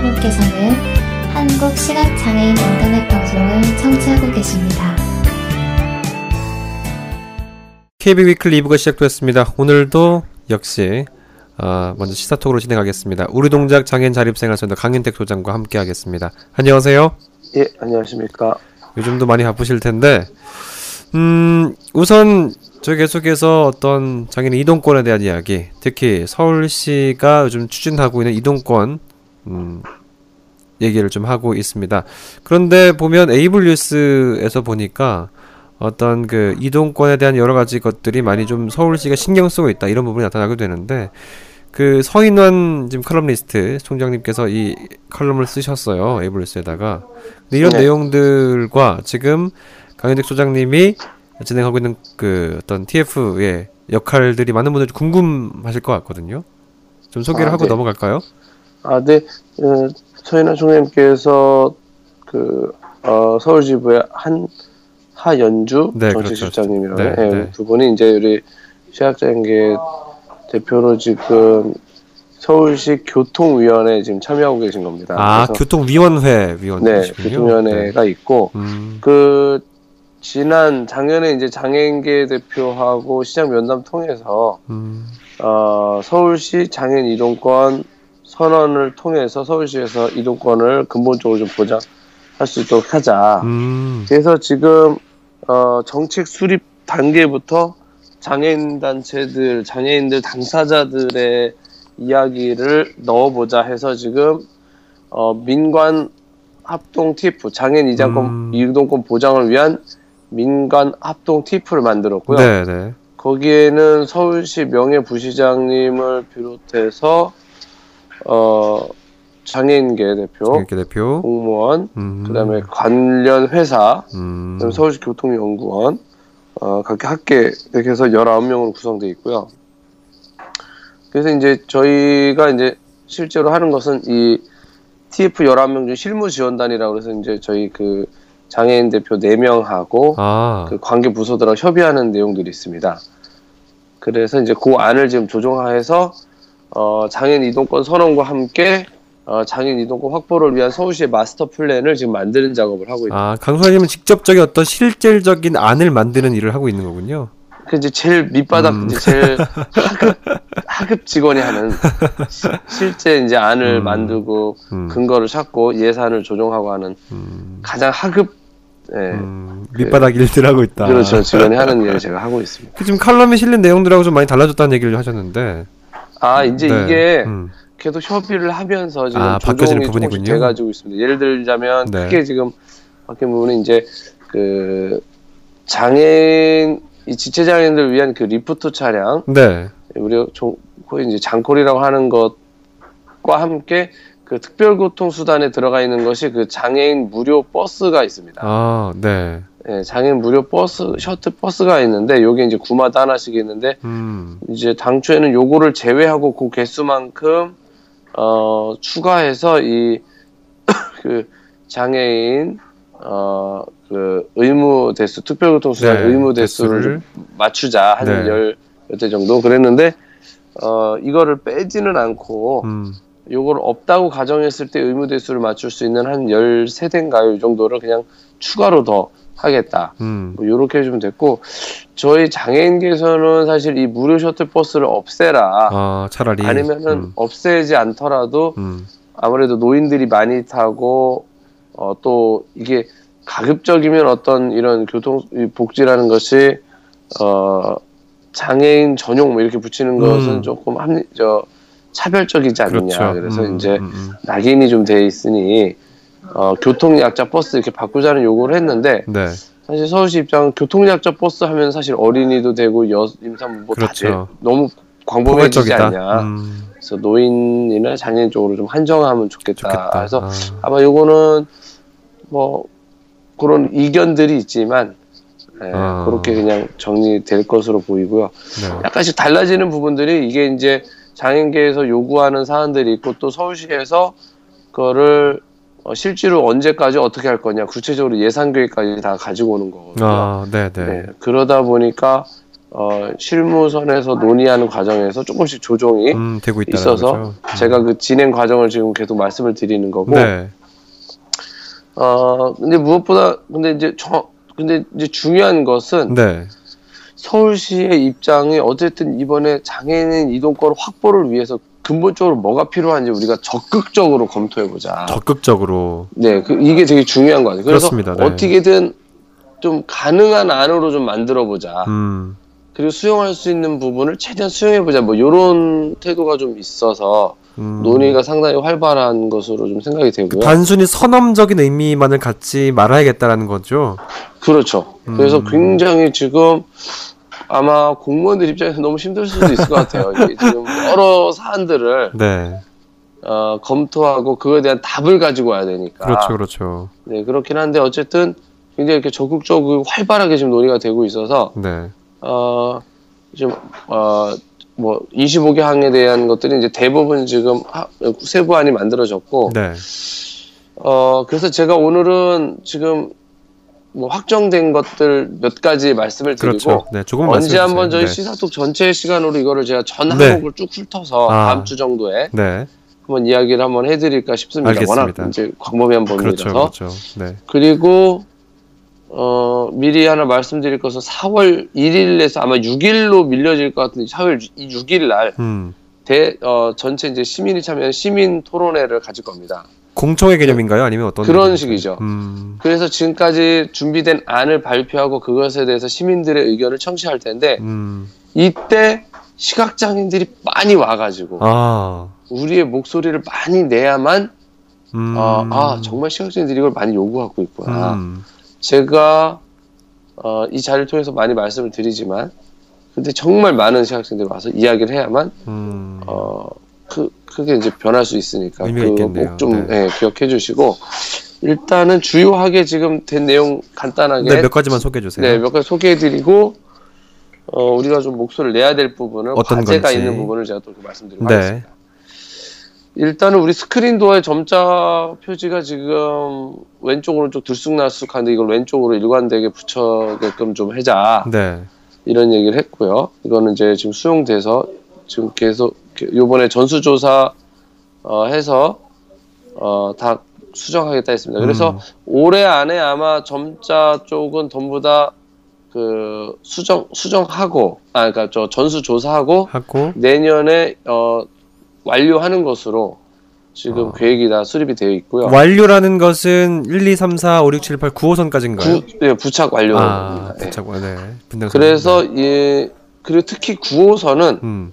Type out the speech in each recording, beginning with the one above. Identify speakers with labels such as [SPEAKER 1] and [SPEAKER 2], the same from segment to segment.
[SPEAKER 1] 여러분께서는 한국 시각장애인 인터넷 방송을 청취하고 계십니다.
[SPEAKER 2] KB 위클리 2부가 시작되었습니다. 오늘도 역시 어, 먼저 시사톡으로 진행하겠습니다. 우리 동작 장애인 자립생활센터 강윤택 소장과 함께하겠습니다. 안녕하세요.
[SPEAKER 3] 예, 안녕하십니까.
[SPEAKER 2] 요즘도 많이 바쁘실 텐데, 음, 우선 저희 계속해서 어떤 장애인 이동권에 대한 이야기, 특히 서울시가 요즘 추진하고 있는 이동권, 음, 얘기를 좀 하고 있습니다. 그런데 보면 에이블 뉴스에서 보니까 어떤 그 이동권에 대한 여러 가지 것들이 많이 좀 서울시가 신경 쓰고 있다 이런 부분이 나타나게 되는데 그 서인원 지금 칼럼니스트 총장님께서 이 칼럼을 쓰셨어요 에이블 뉴스에다가 이런
[SPEAKER 3] 네.
[SPEAKER 2] 내용들과 지금 강현택 소장님이 진행하고 있는 그 어떤 TF의 역할들이 많은 분들이 궁금하실 것 같거든요. 좀 소개를
[SPEAKER 3] 아,
[SPEAKER 2] 하고
[SPEAKER 3] 네.
[SPEAKER 2] 넘어갈까요?
[SPEAKER 3] 아, 네. 어, 서인아 총장님께서 그 어, 서울지부의 한 하연주
[SPEAKER 2] 네,
[SPEAKER 3] 정치실장님이라고
[SPEAKER 2] 그렇죠. 네,
[SPEAKER 3] 예,
[SPEAKER 2] 네.
[SPEAKER 3] 두 분이 이제 우리 시각장애계 대표로 지금 서울시 교통위원회 지금 참여하고 계신 겁니다.
[SPEAKER 2] 아 교통위원회
[SPEAKER 3] 네,
[SPEAKER 2] 위원이시군요.
[SPEAKER 3] 교통위원회가 있고
[SPEAKER 2] 음,
[SPEAKER 3] 그 지난 작년에 이제 장애인계 대표하고 시장 면담 통해서
[SPEAKER 2] 음,
[SPEAKER 3] 어, 서울시 장애인 이동권 선언을 통해서 서울시에서 이동권을 근본적으로 좀 보장할 수 있도록 하자.
[SPEAKER 2] 음,
[SPEAKER 3] 그래서 지금 어, 정책 수립 단계부터 장애인 단체들, 장애인들 당사자들의 이야기를 넣어보자 해서 지금 어, 민관 합동 TF 장애인 이장권
[SPEAKER 2] 음.
[SPEAKER 3] 이동권 보장을 위한 민관 합동 TF를 만들었고요.
[SPEAKER 2] 네, 네.
[SPEAKER 3] 거기에는 서울시 명예부시장님을 비롯해서 어 장애인계 대표,
[SPEAKER 2] 장혁기 대표.
[SPEAKER 3] 공무원,
[SPEAKER 2] 음,
[SPEAKER 3] 그다음에 관련 회사,
[SPEAKER 2] 음,
[SPEAKER 3] 그다음에 서울시 교통연구원 어 각각 학계 이렇게 해서 19명으로 구성되어 있고요. 그래서 이제 저희가 이제 실제로 하는 것은 이 TF 11명 중 실무 지원단이라고 해서 이제 저희 그 장애인 대표 4명하고
[SPEAKER 2] 아,
[SPEAKER 3] 그 관계 부서들하고 협의하는 내용들이 있습니다. 그래서 이제 그 안을 지금 조정해서 어, 장애인 이동권 선언과 함께 어, 장애인 이동권 확보를 위한 서울시의 마스터 플랜을 지금 만드는 작업을 하고 있다.
[SPEAKER 2] 아, 강 소장님은 직접적인 어떤 실질적인 안을 만드는 일을 하고 있는 거군요.
[SPEAKER 3] 그 이제 제일 밑바닥
[SPEAKER 2] 음.
[SPEAKER 3] 이제 제일 하급 하급 직원이 하는 시- 실제 이제 안을
[SPEAKER 2] 음.
[SPEAKER 3] 만들고
[SPEAKER 2] 음,
[SPEAKER 3] 근거를 찾고 예산을 조정하고 하는
[SPEAKER 2] 음,
[SPEAKER 3] 가장 하급 예,
[SPEAKER 2] 음, 밑바닥 일들 하고 있다.
[SPEAKER 3] 그렇죠 직원이 하는 일을 제가 하고 있습니다.
[SPEAKER 2] 그 지금 칼럼에 실린 내용들하고 좀 많이 달라졌다는 얘기를 하셨는데.
[SPEAKER 3] 아 이제
[SPEAKER 2] 네,
[SPEAKER 3] 이게
[SPEAKER 2] 음,
[SPEAKER 3] 계속 협의를 하면서 지금
[SPEAKER 2] 아,
[SPEAKER 3] 조정이
[SPEAKER 2] 부분이군요.
[SPEAKER 3] 조금씩 돼가지고 있습니다. 예를 들자면
[SPEAKER 2] 네.
[SPEAKER 3] 크게 지금 바뀐 부분은 이제 그 장애인 이 지체 장애인들 위한 그 리프트 차량
[SPEAKER 2] 네.
[SPEAKER 3] 우리 종 거의 이제 장콜이라고 하는 것과 함께 그 특별교통 수단에 들어가 있는 것이 그 장애인 무료 버스가 있습니다.
[SPEAKER 2] 아, 네.
[SPEAKER 3] 예, 장애인 무료 버스 셔틀 버스가 있는데 요게 이제 구마다 하나씩 있는데
[SPEAKER 2] 음,
[SPEAKER 3] 이제 당초에는 요거를 제외하고 그 개수만큼 어 추가해서 이 그 장애인 어 그 의무 대수 특별교통수단
[SPEAKER 2] 네,
[SPEAKER 3] 의무 대수를
[SPEAKER 2] 대수를.
[SPEAKER 3] 좀 맞추자 한
[SPEAKER 2] 네.
[SPEAKER 3] 열대 정도 그랬는데 어 이거를 빼지는 않고
[SPEAKER 2] 음,
[SPEAKER 3] 요걸 없다고 가정했을 때 의무 대수를 맞출 수 있는 한 13대인가요? 이 정도를 그냥 추가로 더 하겠다.
[SPEAKER 2] 음,
[SPEAKER 3] 뭐 요렇게 해주면 됐고 저희 장애인께서는 사실 이 무료 셔틀 버스를 없애라
[SPEAKER 2] 아, 차라리.
[SPEAKER 3] 아니면은
[SPEAKER 2] 음,
[SPEAKER 3] 없애지 않더라도
[SPEAKER 2] 음,
[SPEAKER 3] 아무래도 노인들이 많이 타고 어 또 이게 가급적이면 어떤 이런 교통 이 복지라는 것이 어 장애인 전용 뭐 이렇게 붙이는 것은
[SPEAKER 2] 음.
[SPEAKER 3] 조금 합리 저 차별적이지 않느냐
[SPEAKER 2] 그렇죠.
[SPEAKER 3] 그래서
[SPEAKER 2] 음,
[SPEAKER 3] 이제
[SPEAKER 2] 음, 음.
[SPEAKER 3] 낙인이 좀 돼 있으니 어 교통약자 버스 이렇게 바꾸자는 요구를 했는데
[SPEAKER 2] 네.
[SPEAKER 3] 사실 서울시 입장은 교통약자 버스 하면 사실 어린이도 되고 여 임산부 다
[SPEAKER 2] 그렇죠.
[SPEAKER 3] 돼. 너무 광범위해지지
[SPEAKER 2] 포괄적이다.
[SPEAKER 3] 않냐.
[SPEAKER 2] 음,
[SPEAKER 3] 그래서 노인이나 장애인 쪽으로 좀 한정하면 좋겠다.
[SPEAKER 2] 좋겠다.
[SPEAKER 3] 그래서
[SPEAKER 2] 아,
[SPEAKER 3] 아마 요거는 뭐 그런 이견들이 있지만 예,
[SPEAKER 2] 아.
[SPEAKER 3] 그렇게 그냥 정리될 것으로 보이고요.
[SPEAKER 2] 네.
[SPEAKER 3] 약간씩 달라지는 부분들이 이게 이제 장애인계에서 요구하는 사안들이 있고 또 서울시에서 그거를 어, 실제로 언제까지 어떻게 할 거냐 구체적으로 예산 계획까지 다 가지고 오는 거거든요.
[SPEAKER 2] 아, 네, 네.
[SPEAKER 3] 네, 그러다 보니까 어, 실무선에서 논의하는 과정에서 조금씩 조정이
[SPEAKER 2] 음,
[SPEAKER 3] 있어서
[SPEAKER 2] 거죠. 음.
[SPEAKER 3] 제가 그 진행 과정을 지금 계속 말씀을 드리는 거고
[SPEAKER 2] 네.
[SPEAKER 3] 어 근데 무엇보다 근데 이제 저 근데 이제 중요한 것은
[SPEAKER 2] 네.
[SPEAKER 3] 서울시의 입장이 어쨌든 이번에 장애인 이동권 확보를 위해서 근본적으로 뭐가 필요한지 우리가 적극적으로 검토해 보자.
[SPEAKER 2] 적극적으로
[SPEAKER 3] 네, 그 이게 되게 중요한 거 같아요. 그래서
[SPEAKER 2] 그렇습니다. 네.
[SPEAKER 3] 어떻게든 좀 가능한 안으로 좀 만들어 보자.
[SPEAKER 2] 음.
[SPEAKER 3] 그리고 수용할 수 있는 부분을 최대한 수용해 보자. 뭐 이런 태도가 좀 있어서
[SPEAKER 2] 음.
[SPEAKER 3] 논의가 상당히 활발한 것으로 좀 생각이 되고요.
[SPEAKER 2] 단순히 선언적인 의미만을 갖지 말아야겠다라는 거죠.
[SPEAKER 3] 그렇죠.
[SPEAKER 2] 음.
[SPEAKER 3] 그래서 굉장히 지금 아마 공무원들 입장에서 너무 힘들 수도 있을 것 같아요. 지금 여러 사안들을
[SPEAKER 2] 네.
[SPEAKER 3] 어, 검토하고 그거에 대한 답을 가지고 와야 되니까.
[SPEAKER 2] 그렇죠, 그렇죠.
[SPEAKER 3] 네, 그렇긴 한데 어쨌든 굉장히 이렇게 적극적으로 활발하게 지금 논의가 되고 있어서
[SPEAKER 2] 네.
[SPEAKER 3] 어, 좀, 어, 뭐, 25개 항에 대한 것들이 이제 대부분 지금 하- 세부안이 만들어졌고,
[SPEAKER 2] 네.
[SPEAKER 3] 어, 그래서 제가 오늘은 지금 뭐 확정된 것들 몇 가지 말씀을 드리고,
[SPEAKER 2] 그렇죠. 네, 조금
[SPEAKER 3] 언제 한번 저희
[SPEAKER 2] 주세요.
[SPEAKER 3] 시사톡 전체 시간으로 이거를 제가 전
[SPEAKER 2] 네.
[SPEAKER 3] 항목을 쭉 훑어서
[SPEAKER 2] 아.
[SPEAKER 3] 다음 주 정도에
[SPEAKER 2] 네. 네.
[SPEAKER 3] 한번 이야기를 한번 해드릴까 싶습니다.
[SPEAKER 2] 알겠습니다.
[SPEAKER 3] 워낙 이제 광범위한 범위라서.
[SPEAKER 2] 그렇죠, 그렇죠. 네.
[SPEAKER 3] 그리고 어 미리 하나 말씀드릴 것은 4월 1일에서 아마 6일로 밀려질 것 같은데 4월 6일 날
[SPEAKER 2] 음.
[SPEAKER 3] 대, 어, 전체 이제 시민이 참여하는 시민 토론회를 가질 겁니다.
[SPEAKER 2] 공청회 개념인가요? 아니면 어떤
[SPEAKER 3] 그런? 식이죠.
[SPEAKER 2] 음.
[SPEAKER 3] 그래서 지금까지 준비된 안을 발표하고 그것에 대해서 시민들의 의견을 청취할 텐데
[SPEAKER 2] 음.
[SPEAKER 3] 이때 시각장애인들이 많이 와가지고
[SPEAKER 2] 아.
[SPEAKER 3] 우리의 목소리를 많이 내야만
[SPEAKER 2] 음.
[SPEAKER 3] 어, 아 정말 시각장애인들이 이걸 많이 요구하고 있구나.
[SPEAKER 2] 음.
[SPEAKER 3] 제가 어, 이 자리를 통해서 많이 말씀을 드리지만 근데 정말 많은 시각장애인들이 와서 이야기를 해야만
[SPEAKER 2] 음.
[SPEAKER 3] 어, 크, 크게 이제 변할 수 있으니까. 그꼭좀
[SPEAKER 2] 네.
[SPEAKER 3] 예, 기억해 주시고 일단은 주요하게 지금 된 내용 간단하게
[SPEAKER 2] 네, 몇 가지만 소개해 주세요.
[SPEAKER 3] 네, 몇 가지 소개해 드리고 어, 우리가 좀 목소리를 내야 될 부분을
[SPEAKER 2] 어떤
[SPEAKER 3] 과제가
[SPEAKER 2] 건지.
[SPEAKER 3] 있는 부분을 제가 또 말씀드리고
[SPEAKER 2] 네.
[SPEAKER 3] 하겠습니다. 일단은 우리 스크린 도어의 점자 표지가 지금 왼쪽 오른쪽 들쑥날쑥한데 이걸 왼쪽으로 일관되게 붙여게끔 좀 하자
[SPEAKER 2] 네.
[SPEAKER 3] 이런 얘기를 했고요. 이거는 이제 지금 수용돼서 지금 계속 요번에 전수조사 어, 해서 어, 다 수정하겠다 했습니다. 그래서
[SPEAKER 2] 음.
[SPEAKER 3] 올해 안에 아마 점자 쪽은 전부 다 그 수정 수정하고 아 그러니까 저 전수 조사하고
[SPEAKER 2] 하고
[SPEAKER 3] 내년에 어 완료하는 것으로 지금
[SPEAKER 2] 어.
[SPEAKER 3] 계획이 다 수립이 되어 있고요.
[SPEAKER 2] 완료라는 것은 1, 2, 3, 4, 5, 6, 7, 8, 9호선까지인가요?
[SPEAKER 3] 부, 예, 부착 완료입니다.
[SPEAKER 2] 아,
[SPEAKER 3] 예.
[SPEAKER 2] 부착 네. 분당
[SPEAKER 3] 그래서 이 그리고 특히 9호선은
[SPEAKER 2] 음.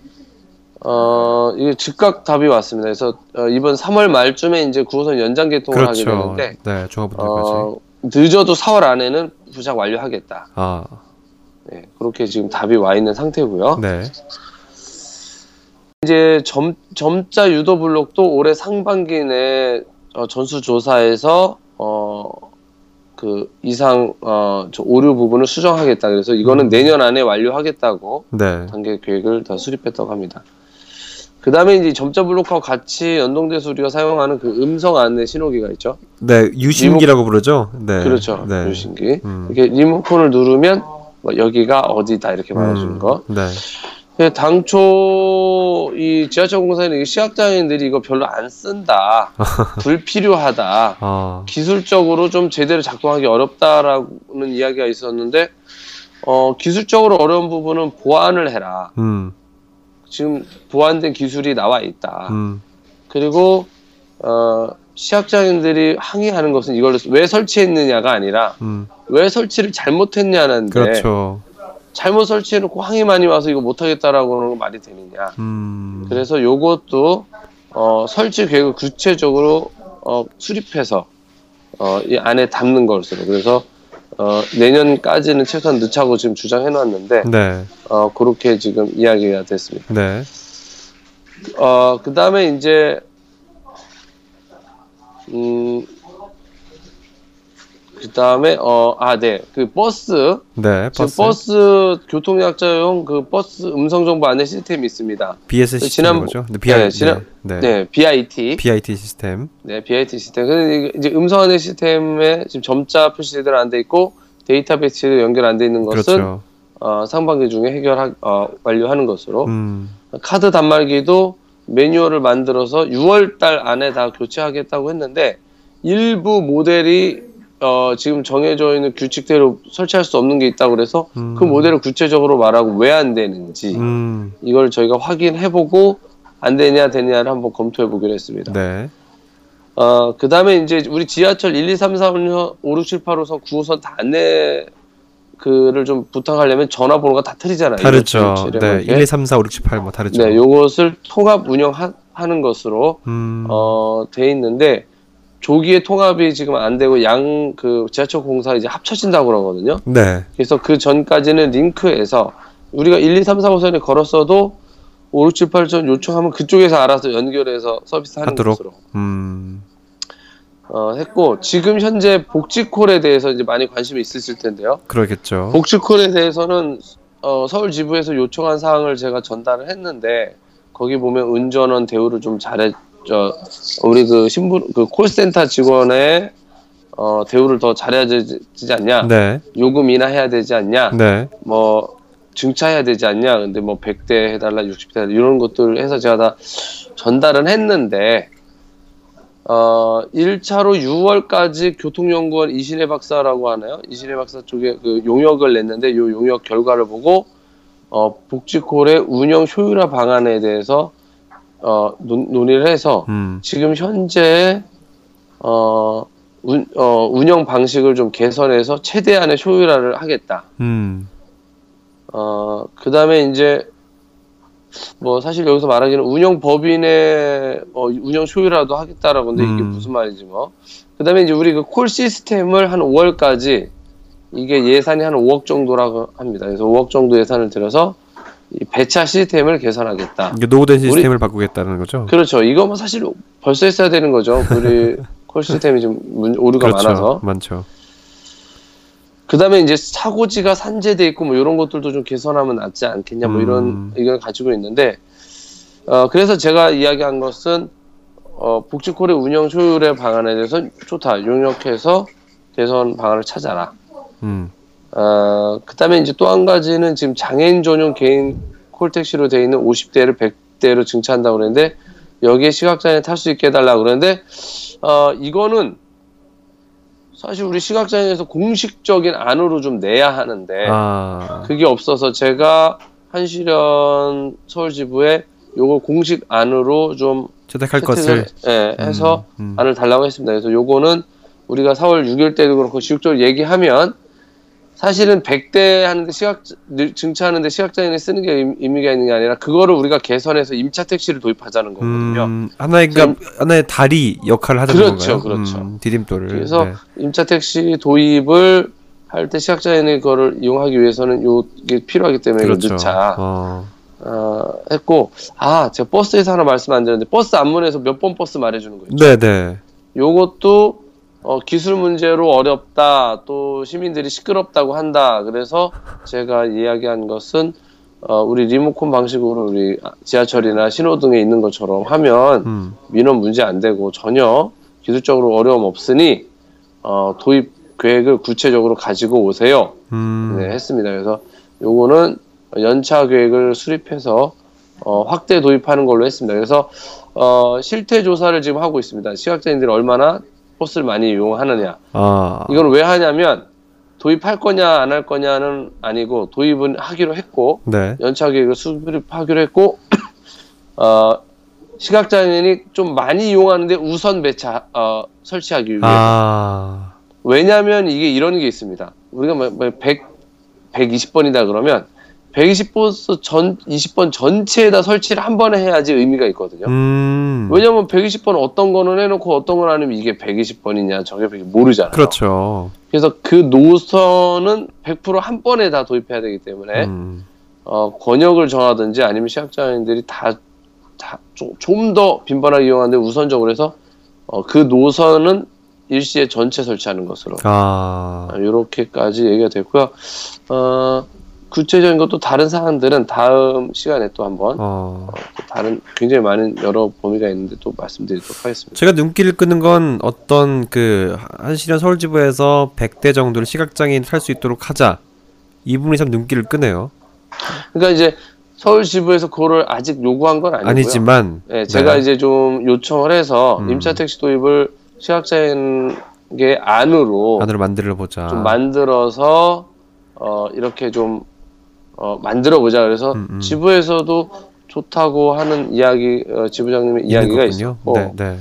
[SPEAKER 3] 어 이게 즉각 답이 왔습니다. 그래서 어, 이번 3월 말쯤에 이제 9호선 연장 개통을 하게
[SPEAKER 2] 그렇죠.
[SPEAKER 3] 되는데
[SPEAKER 2] 네, 종합분당까지.
[SPEAKER 3] 어, 늦어도 4월 안에는 부착 완료하겠다.
[SPEAKER 2] 아,
[SPEAKER 3] 네, 그렇게 지금 답이 와 있는 상태고요.
[SPEAKER 2] 네.
[SPEAKER 3] 이제 점, 점자 유도 블록도 올해 상반기 내 어, 전수조사에서 어, 그 이상 어, 저 오류 부분을 수정하겠다. 그래서 이거는
[SPEAKER 2] 음.
[SPEAKER 3] 내년 안에 완료하겠다고
[SPEAKER 2] 네.
[SPEAKER 3] 단계 계획을 다 수립했다고 합니다. 그 다음에 이제 점자 블록하고 같이 연동돼서 우리가 사용하는 그 음성 안내 신호기가 있죠.
[SPEAKER 2] 네, 유심기라고 부르죠. 네.
[SPEAKER 3] 그렇죠.
[SPEAKER 2] 네.
[SPEAKER 3] 유신기.
[SPEAKER 2] 음.
[SPEAKER 3] 이렇게 리모컨을 누르면 뭐 여기가 어디다 이렇게 말해주는
[SPEAKER 2] 음,
[SPEAKER 3] 거.
[SPEAKER 2] 네.
[SPEAKER 3] 근데 당초 이 지하철 공사에는 이 시각장애인들이 이거 별로 안 쓴다, 불필요하다,
[SPEAKER 2] 아,
[SPEAKER 3] 기술적으로 좀 제대로 작동하기 어렵다라는 이야기가 있었는데, 어, 기술적으로 어려운 부분은 보완을 해라.
[SPEAKER 2] 음,
[SPEAKER 3] 지금 보완된 기술이 나와 있다.
[SPEAKER 2] 음,
[SPEAKER 3] 그리고 어, 시각장애인들이 항의하는 것은 이걸 왜 설치했느냐가 아니라
[SPEAKER 2] 음.
[SPEAKER 3] 왜 설치를 잘못했냐는데
[SPEAKER 2] 그렇죠.
[SPEAKER 3] 잘못 설치해놓고 항의 많이 와서 이거 못하겠다라고 하는 건 말이 되느냐.
[SPEAKER 2] 음.
[SPEAKER 3] 그래서 요것도 어, 설치 계획을 구체적으로 어, 수립해서 어, 이 안에 담는 것으로 그래서 어, 내년까지는 최소한 넣자고 지금 주장해 놨는데
[SPEAKER 2] 네.
[SPEAKER 3] 어, 그렇게 지금 이야기가 됐습니다.
[SPEAKER 2] 네.
[SPEAKER 3] 어, 그 다음에 이제, 음, 그 다음에, 어, 아, 네. 그 버스,
[SPEAKER 2] 네. 버스.
[SPEAKER 3] 버스, 교통약자용 그 버스 음성 정보 안내 시스템이 있습니다.
[SPEAKER 2] BIS
[SPEAKER 3] 지난-
[SPEAKER 2] 시스템인 거죠. 네, BI,
[SPEAKER 3] 네, 지난-
[SPEAKER 2] 네.
[SPEAKER 3] 네, BIT.
[SPEAKER 2] BIT 시스템.
[SPEAKER 3] 네, BIT 시스템. 근데 이제 음성 안내 시스템에 지금 점자 표시 제대로 안돼 있고 데이터베이스도 연결 안 돼 있는 것은
[SPEAKER 2] 그렇죠.
[SPEAKER 3] 어, 상반기 중에 해결 어, 완료하는 것으로
[SPEAKER 2] 음.
[SPEAKER 3] 카드 단말기도 매뉴얼을 만들어서 6월 달 안에 다 교체하겠다고 했는데 일부 모델이 어, 지금 정해져 있는 규칙대로 설치할 수 없는 게 있다고 그래서
[SPEAKER 2] 음.
[SPEAKER 3] 그 모델을 구체적으로 말하고 왜 안 되는지
[SPEAKER 2] 음.
[SPEAKER 3] 이걸 저희가 확인해보고 안 되냐 되냐를 한번 검토해 보기로 했습니다.
[SPEAKER 2] 네.
[SPEAKER 3] 어, 그 다음에 이제 우리 지하철 1, 2, 3, 4, 5, 6, 7, 8호선, 9호선 다 안내 그를 좀 부탁하려면 전화번호가 다 틀리잖아요.
[SPEAKER 2] 다르죠. 네.
[SPEAKER 3] 이렇게.
[SPEAKER 2] 1, 2, 3, 4, 5, 6, 7, 8 뭐 다르죠.
[SPEAKER 3] 네, 요것을 통합 운영하는 것으로
[SPEAKER 2] 음.
[SPEAKER 3] 어, 돼 있는데 조기에 통합이 지금 안 되고 양 그 지하철 공사 이제 합쳐진다고 그러거든요.
[SPEAKER 2] 네.
[SPEAKER 3] 그래서 그 전까지는 링크해서 우리가 1, 2, 3, 4, 5선에 걸었어도 5, 6, 7, 8전 요청하면 그쪽에서 알아서 연결해서 서비스하는
[SPEAKER 2] 하도록.
[SPEAKER 3] 것으로
[SPEAKER 2] 음.
[SPEAKER 3] 어, 했고 지금 현재 복지콜에 대해서 이제 많이 관심이 있으실 텐데요.
[SPEAKER 2] 그러겠죠.
[SPEAKER 3] 복지콜에 대해서는 어, 서울 지부에서 요청한 사항을 제가 전달을 했는데 거기 보면 운전원 대우를 좀 잘해 저 우리 그 신분 그 콜센터 직원의 어, 대우를 더 잘해야 되지 않냐
[SPEAKER 2] 네.
[SPEAKER 3] 요금 인하해야 되지 않냐
[SPEAKER 2] 네.
[SPEAKER 3] 뭐 증차해야 되지 않냐 근데 뭐 100대 해달라 60대 해달라 이런 것들 해서 제가 다 전달은 했는데 어 1차로 6월까지 교통연구원 이신혜 박사라고 하나요? 이신혜 박사 쪽에 그 용역을 냈는데 요 용역 결과를 보고 어 복지콜의 운영 효율화 방안에 대해서 어 논, 논의를 해서
[SPEAKER 2] 음.
[SPEAKER 3] 지금 현재 어, 운, 어 운영 방식을 좀 개선해서 최대한의 효율화를 하겠다.
[SPEAKER 2] 음.
[SPEAKER 3] 어, 그 다음에 이제, 뭐, 사실 여기서 말하기는 운영 법인의, 어, 운영 효율화도 하겠다라고 하는데 이게
[SPEAKER 2] 음.
[SPEAKER 3] 무슨 말인지 뭐. 그 다음에 이제 우리 그 콜 시스템을 한 5월까지 이게 예산이 한 5억 정도라고 합니다. 그래서 5억 정도 예산을 들여서 이 배차 시스템을 개선하겠다.
[SPEAKER 2] 이게 노후된 시스템을 바꾸겠다는 거죠.
[SPEAKER 3] 그렇죠. 이거 뭐 사실 벌써 했어야 되는 거죠. 우리 콜 시스템이 좀 문- 오류가
[SPEAKER 2] 그렇죠.
[SPEAKER 3] 많아서.
[SPEAKER 2] 많죠.
[SPEAKER 3] 그 다음에 이제 사고지가 산재돼 있고 뭐 이런 것들도 좀 개선하면 낫지 않겠냐 뭐 이런
[SPEAKER 2] 음.
[SPEAKER 3] 의견을 가지고 있는데 어 그래서 제가 이야기한 것은 어 복지콜의 운영 효율의 방안에 대해서 좋다 용역해서 개선 방안을 찾아라.
[SPEAKER 2] 음.
[SPEAKER 3] 어 그 다음에 이제 또 한 가지는 지금 장애인 전용 개인 콜택시로 돼 있는 50대를 100대로 증차한다고 그러는데 여기에 시각장애 탈 수 있게 해달라 고 그러는데 어 이거는 사실 우리 시각장애에서 공식적인 안으로 좀 내야 하는데
[SPEAKER 2] 아.
[SPEAKER 3] 그게 없어서 제가 한시련 서울지부에 요거 공식 안으로 좀
[SPEAKER 2] 채택할 것을
[SPEAKER 3] 예, 해서
[SPEAKER 2] 음, 음.
[SPEAKER 3] 안을 달라고 했습니다. 그래서 요거는 우리가 4월 6일 때도 그렇고 지속적으로 얘기하면 사실은 100대 하는데 시각 증차하는데 시각장애인이 쓰는 게 의- 의미가 있는 게 아니라 그거를 우리가 개선해서 임차 택시를 도입하자는 거거든요.
[SPEAKER 2] 음, 하나의 그러니까 하나의 다리 역할을 하는
[SPEAKER 3] 그렇죠,
[SPEAKER 2] 건가요?
[SPEAKER 3] 그렇죠.
[SPEAKER 2] 음, 디딤돌을.
[SPEAKER 3] 그래서
[SPEAKER 2] 네.
[SPEAKER 3] 임차 택시 도입을 할 때 시각장애인이 그거를 이용하기 위해서는 요게 필요하기 때문에
[SPEAKER 2] 그렇죠.
[SPEAKER 3] 넣자.
[SPEAKER 2] 어.
[SPEAKER 3] 어, 했고 아 제가 버스에서 하나 말씀 안 드렸는데 버스 안문에서 몇 번 버스 말해주는 거 있죠.
[SPEAKER 2] 네, 네.
[SPEAKER 3] 요것도 어, 기술 문제로 어렵다 또 시민들이 시끄럽다고 한다 그래서 제가 이야기한 것은 어, 우리 리모컨 방식으로 우리 지하철이나 신호등에 있는 것처럼 하면
[SPEAKER 2] 음.
[SPEAKER 3] 민원 문제 안 되고 전혀 기술적으로 어려움 없으니 어, 도입 계획을 구체적으로 가지고 오세요.
[SPEAKER 2] 음.
[SPEAKER 3] 네, 했습니다. 그래서 요거는 연차 계획을 수립해서 어, 확대 도입하는 걸로 했습니다. 그래서 어, 실태 조사를 지금 하고 있습니다. 시각장애인들이 얼마나 버스를 많이 이용하느냐.
[SPEAKER 2] 아.
[SPEAKER 3] 이걸 왜 하냐면 도입할 거냐 안 할 거냐는 아니고 도입은 하기로 했고
[SPEAKER 2] 네.
[SPEAKER 3] 연차 계획을 수립하기로 했고 어, 시각장애인이 좀 많이 이용하는데 우선 배차 어, 설치하기 위해
[SPEAKER 2] 아.
[SPEAKER 3] 왜냐하면 이게 이런 게 있습니다. 우리가 뭐, 뭐 100, 120번이다 그러면 120번 전 20번 전체에다 설치를 한 번에 해야지 의미가 있거든요.
[SPEAKER 2] 음.
[SPEAKER 3] 왜냐면 120번 어떤 거는 해놓고 어떤 건 아니면 이게 120번이냐 저게 100 모르잖아요.
[SPEAKER 2] 그렇죠.
[SPEAKER 3] 그래서 그 노선은 100%한 번에 다 도입해야 되기 때문에
[SPEAKER 2] 음.
[SPEAKER 3] 어, 권역을 정하든지 아니면 시각장애인들이 다좀더 빈번하게 이용하는데 우선적으로 해서 어, 그 노선은 일시에 전체 설치하는 것으로
[SPEAKER 2] 아.
[SPEAKER 3] 이렇게까지 얘기가 됐고요. 어, 구체적인 것도 다른 사항들은 다음 시간에 또 한번
[SPEAKER 2] 어.
[SPEAKER 3] 또 다른 굉장히 많은 여러 범위가 있는데 또 말씀드리도록 하겠습니다.
[SPEAKER 2] 제가 눈길을 끄는 건 어떤 그 한시련 서울지부에서 100대 정도를 시각장애인 탈수 있도록 하자. 이 부분이 참 눈길을 끄네요.
[SPEAKER 3] 그러니까 이제 서울 지부에서 그거를 아직 요구한 건 아니고요.
[SPEAKER 2] 아니지만
[SPEAKER 3] 네, 제가
[SPEAKER 2] 네.
[SPEAKER 3] 이제 좀 요청을 해서
[SPEAKER 2] 음.
[SPEAKER 3] 임차 택시 도입을 시각장애인계 안으로
[SPEAKER 2] 안으로 만들어 보자.
[SPEAKER 3] 좀 만들어서 어 이렇게 좀 어, 만들어 보자 그래서
[SPEAKER 2] 음, 음.
[SPEAKER 3] 지부에서도 좋다고 하는 이야기 어, 지부장님의 이야기가 있었고.
[SPEAKER 2] 네, 네.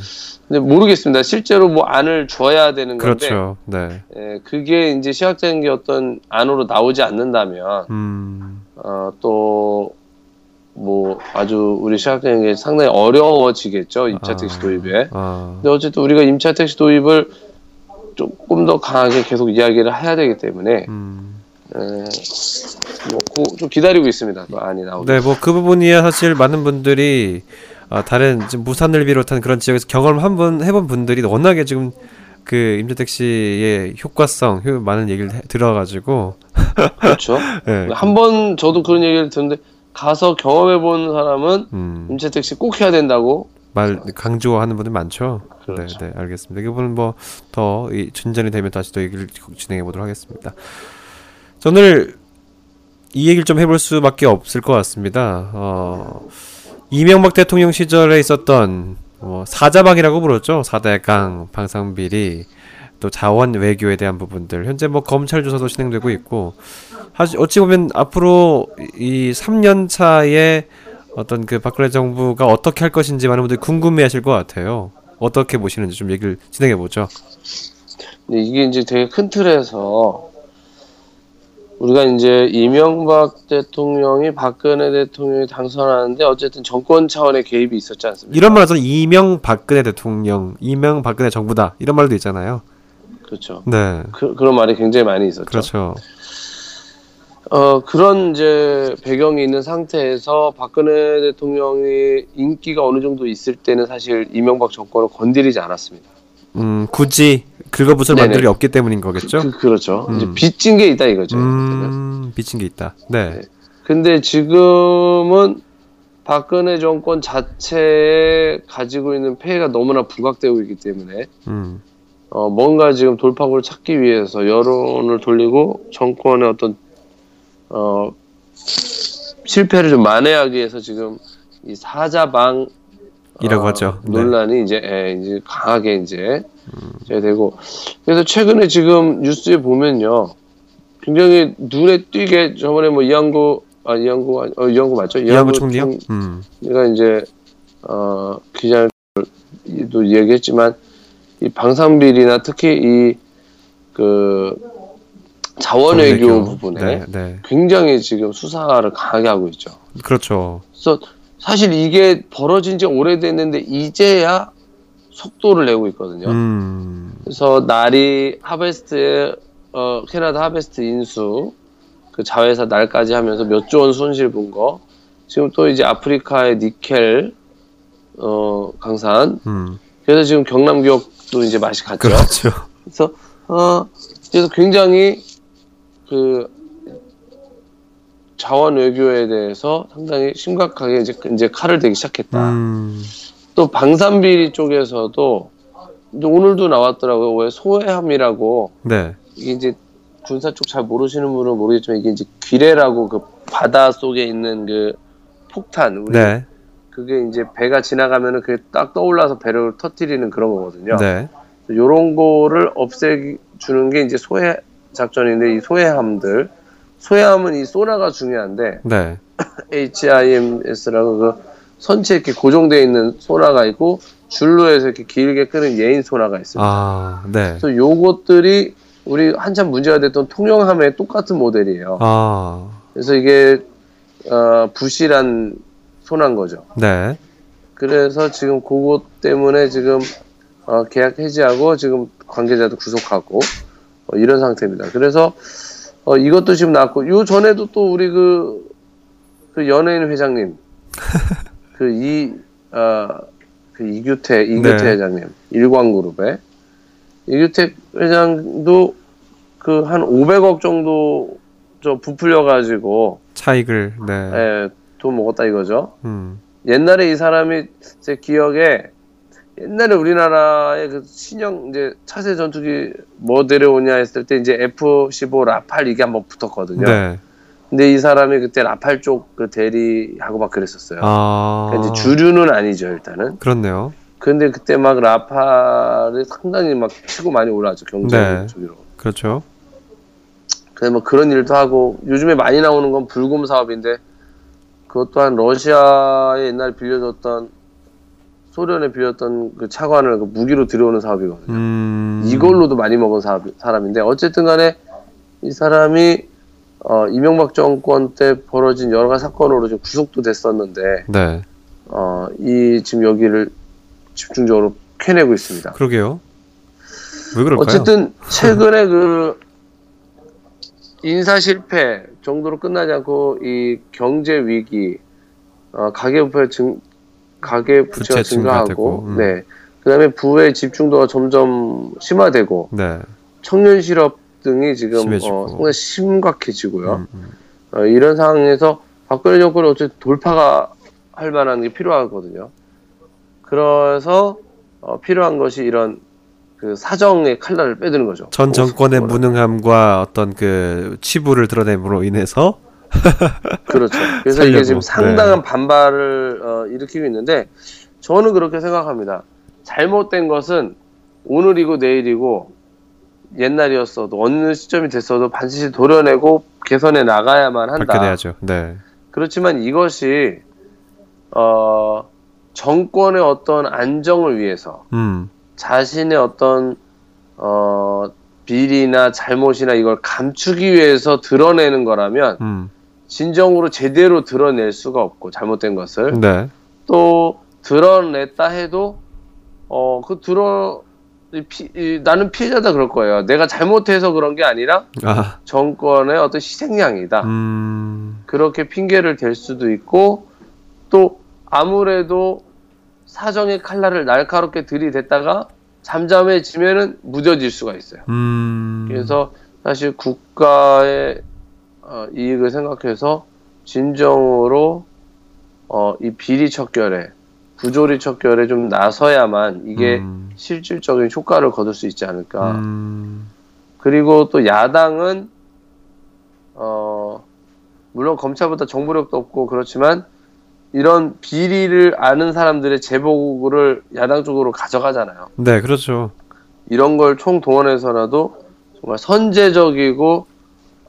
[SPEAKER 3] 근데 모르겠습니다 실제로 뭐 안을 줘야 되는 건데
[SPEAKER 2] 그렇죠. 네.
[SPEAKER 3] 예, 그게 이제 시각장애인계 어떤 안으로 나오지 않는다면
[SPEAKER 2] 음.
[SPEAKER 3] 어, 또, 뭐, 아주 우리 시각장애인계 상당히 어려워지겠죠, 임차
[SPEAKER 2] 아.
[SPEAKER 3] 택시 도입에.
[SPEAKER 2] 아.
[SPEAKER 3] 근데 어쨌든 우리가 임차 택시 도입을 조금 더 강하게 계속 이야기를 해야 되기 때문에,
[SPEAKER 2] 음.
[SPEAKER 3] 에, 뭐, 그- 좀 기다리고 있습니다. 그 안이 나오기.
[SPEAKER 2] 네, 뭐 그 부분이야 사실 많은 분들이 아, 다른 부산을 비롯한 그런 지역에서 경험을 한번 해본 분들이 워낙에 지금 그 임대택시의 효과성, 효, 많은 얘기를 해- 들어가지고
[SPEAKER 3] 그렇죠.
[SPEAKER 2] 네.
[SPEAKER 3] 한번 저도 그런 얘기를 듣는데, 가서 경험해 본 사람은
[SPEAKER 2] 음,
[SPEAKER 3] 임차 택시 꼭 해야 된다고.
[SPEAKER 2] 말 강조하는 분들 많죠.
[SPEAKER 3] 그렇죠.
[SPEAKER 2] 네, 네, 알겠습니다. 이 부분은 뭐 더 진전이 되면 다시 또 얘기를 진행해 보도록 하겠습니다. 자, 오늘 이 얘기를 좀 해볼 수밖에 없을 것 같습니다. 어, 이명박 대통령 시절에 있었던 뭐 사자방이라고 부르죠. 사대강, 방상비리, 또 자원 외교에 대한 부분들 현재 뭐 검찰 조사도 진행되고 있고 사실 어찌 보면 앞으로 이 3년 차에 어떤 그 박근혜 정부가 어떻게 할 것인지 많은 분들이 궁금해하실 것 같아요. 어떻게 보시는지 좀 얘기를 진행해 보죠.
[SPEAKER 3] 근데 이게 이제 되게 큰 틀에서 우리가 이제 이명박 대통령이 박근혜 대통령이 당선하는데 어쨌든 정권 차원의 개입이 있었지 않습니까?
[SPEAKER 2] 이런 말에서 이명 박근혜 대통령, 이명 박근혜 정부다 이런 말도 있잖아요.
[SPEAKER 3] 그렇죠.
[SPEAKER 2] 네,
[SPEAKER 3] 그, 그런 말이 굉장히 많이 있었죠.
[SPEAKER 2] 그렇죠.
[SPEAKER 3] 어, 그런 이제 배경이 있는 상태에서 박근혜 대통령이 인기가 어느 정도 있을 때는 사실 이명박 정권을 건드리지 않았습니다.
[SPEAKER 2] 음, 굳이 긁어붙을
[SPEAKER 3] 네네.
[SPEAKER 2] 만들이 없기 때문인 거겠죠.
[SPEAKER 3] 그, 그 렇죠.
[SPEAKER 2] 음.
[SPEAKER 3] 이제 빚진 게 있다 이거죠.
[SPEAKER 2] 음, 비친 게 있다. 네,
[SPEAKER 3] 네. 근데 지금은 박근혜 정권 자체에 가지고 있는 폐해가 너무나 부각되고 있기 때문에
[SPEAKER 2] 음,
[SPEAKER 3] 어, 뭔가 지금 돌파구를 찾기 위해서 여론을 돌리고 정권의 어떤 어, 실패를 좀 만회하기 위해서 지금 이 사자방
[SPEAKER 2] 이라고
[SPEAKER 3] 어,
[SPEAKER 2] 하죠. 네.
[SPEAKER 3] 논란이 이제 예, 이제 강하게 이제 이제 되고 그래서 최근에 지금 뉴스에 보면요 굉장히 눈에 띄게 저번에 뭐 이양구 아 이양구 아니- 어 이양구 맞죠?
[SPEAKER 2] 이한구 총리요.
[SPEAKER 3] 총-
[SPEAKER 2] 음,
[SPEAKER 3] 제가 이제 어 기자도 얘기했지만 이 방산비리나 특히 이그 자원외교
[SPEAKER 2] 정외교.
[SPEAKER 3] 부분에
[SPEAKER 2] 네, 네,
[SPEAKER 3] 굉장히 지금 수사를 강하게 하고 있죠.
[SPEAKER 2] 그렇죠.
[SPEAKER 3] 그래서 사실 이게 벌어진 지 오래됐는데 이제야 속도를 내고 있거든요.
[SPEAKER 2] 음,
[SPEAKER 3] 그래서 날이 하베스트의 어, 캐나다 하베스트 인수 그 자회사 날까지 하면서 몇 조 원 손실 본 거. 지금 또 이제 아프리카의 니켈 어, 강산.
[SPEAKER 2] 음,
[SPEAKER 3] 그래서 지금 경남 기업도 이제 맛이 갔죠.
[SPEAKER 2] 그렇죠.
[SPEAKER 3] 그래서 어 그래서 굉장히 그 자원 외교에 대해서 상당히 심각하게 이제 이제 칼을 대기 시작했다.
[SPEAKER 2] 음,
[SPEAKER 3] 또 방산비리 쪽에서도 오늘도 나왔더라고요. 왜 소해함이라고.
[SPEAKER 2] 네,
[SPEAKER 3] 이게 이제 군사 쪽 잘 모르시는 분은 모르겠지만 이게 이제 귀래라고 그 바다 속에 있는 그 폭탄 우리
[SPEAKER 2] 네,
[SPEAKER 3] 그게 이제 배가 지나가면은 그게 딱 떠올라서 배를 터뜨리는 그런 거거든요.
[SPEAKER 2] 네,
[SPEAKER 3] 요런 거를 없애주는 게 이제 소해 작전인데 이 소해함들. 소해함은 이 소나가 중요한데
[SPEAKER 2] 네,
[SPEAKER 3] HIMS라고 그 선체 이렇게 고정되어 있는 소나가 있고 줄로 해서 이렇게 길게 끄는 예인 소나가 있습니다.
[SPEAKER 2] 아, 네,
[SPEAKER 3] 그래서 요것들이 우리 한참 문제가 됐던 통영함의 똑같은 모델이에요.
[SPEAKER 2] 아,
[SPEAKER 3] 그래서 이게 어, 부실한 소나인 거죠.
[SPEAKER 2] 네,
[SPEAKER 3] 그래서 지금 그것 때문에 지금 어, 계약 해지하고 지금 관계자도 구속하고 어, 이런 상태입니다. 그래서 어, 이것도 지금 나왔고 요 전에도 또 우리 그, 그 연예인 회장님 그 이 어, 그 이규태 이규태
[SPEAKER 2] 네.
[SPEAKER 3] 회장님 일광그룹의 이규태 회장도 그 한 500억 정도 저 부풀려 가지고
[SPEAKER 2] 차익을, 네,
[SPEAKER 3] 예, 돈 먹었다 이거죠.
[SPEAKER 2] 음,
[SPEAKER 3] 옛날에 이 사람이 제 기억에 옛날에 우리나라의 그 신형 이제 차세 전투기 뭐 데려오냐 했을 때 이제 F-15 라팔 이게 한번 붙었거든요.
[SPEAKER 2] 네.
[SPEAKER 3] 근데 이 사람이 그때 라팔 쪽 그 대리하고 막 그랬었어요.
[SPEAKER 2] 아.
[SPEAKER 3] 그러니까 이제 주류는 아니죠 일단은.
[SPEAKER 2] 그렇네요.
[SPEAKER 3] 근데 그때 막 라팔이 상당히 막 치고 많이 올라왔죠 경제
[SPEAKER 2] 네.
[SPEAKER 3] 쪽으로.
[SPEAKER 2] 그렇죠.
[SPEAKER 3] 그래서 뭐 그런 일도 하고 요즘에 많이 나오는 건 불금 사업인데 그것 또한 러시아에 옛날에 빌려줬던 소련에 빌렸던 그 차관을 그 무기로 들여오는 사업이거든요.
[SPEAKER 2] 음.
[SPEAKER 3] 이걸로도 많이 먹은 사업, 사람인데 어쨌든 간에 이 사람이 어, 이명박 정권 때 벌어진 여러 가지 사건으로 좀 구속도 됐었는데
[SPEAKER 2] 네.
[SPEAKER 3] 어, 이 지금 여기를 집중적으로 캐내고 있습니다.
[SPEAKER 2] 그러게요. 왜 그럴까요?
[SPEAKER 3] 어쨌든 최근에 그 인사 실패 정도로 끝나지 않고 이 경제 위기, 어, 가계 부채 증 가계 부채가
[SPEAKER 2] 부채
[SPEAKER 3] 증가하고,
[SPEAKER 2] 음.
[SPEAKER 3] 네, 그다음에 부의 집중도가 점점 심화되고
[SPEAKER 2] 네.
[SPEAKER 3] 청년 실업 등이 지금. 어, 상당히 심각해지고요.
[SPEAKER 2] 음, 음.
[SPEAKER 3] 어, 이런 상황에서 박근혜 정권이 어쨌든 돌파가 할 만한 게 필요하거든요. 그래서 어, 필요한 것이 이런 그 사정의 칼날을 빼드는 거죠.
[SPEAKER 2] 전 정권의. 무능함과 어떤 그 치부를 드러냄으로 인해서
[SPEAKER 3] 그렇죠. 그래서
[SPEAKER 2] 살려고.
[SPEAKER 3] 이게 지금 상당한
[SPEAKER 2] 네.
[SPEAKER 3] 반발을 어, 일으키고 있는데 저는 그렇게 생각합니다. 잘못된 것은 오늘이고 내일이고 옛날이었어도 어느 시점이 됐어도 반드시 도려내고 개선해 나가야만 한다.
[SPEAKER 2] 밝혀내야죠. 네.
[SPEAKER 3] 그렇지만 이것이 어, 정권의 어떤 안정을 위해서
[SPEAKER 2] 음.
[SPEAKER 3] 자신의 어떤 어, 비리나 잘못이나 이걸 감추기 위해서 드러내는 거라면
[SPEAKER 2] 음.
[SPEAKER 3] 진정으로 제대로 드러낼 수가 없고 잘못된 것을
[SPEAKER 2] 네.
[SPEAKER 3] 또 드러냈다 해도 어 그 드러 이 피- 이 나는 피해자다 그럴 거예요. 내가 잘못해서 그런 게 아니라
[SPEAKER 2] 아.
[SPEAKER 3] 정권의 어떤 희생양이다.
[SPEAKER 2] 음.
[SPEAKER 3] 그렇게 핑계를 댈 수도 있고 또 아무래도 사정의 칼날을 날카롭게 들이댔다가 잠잠해지면은 무뎌질 수가 있어요.
[SPEAKER 2] 음.
[SPEAKER 3] 그래서 사실 국가의 어, 이익을 생각해서 진정으로 어, 이 비리 척결에 부조리 척결에 좀 나서야만 이게
[SPEAKER 2] 음.
[SPEAKER 3] 실질적인 효과를 거둘 수 있지 않을까.
[SPEAKER 2] 음.
[SPEAKER 3] 그리고 또 야당은 어 물론 검찰보다 정보력도 없고 그렇지만 이런 비리를 아는 사람들의 제보를 야당 쪽으로 가져가잖아요.
[SPEAKER 2] 네, 그렇죠.
[SPEAKER 3] 이런 걸 총 동원해서라도 정말 선제적이고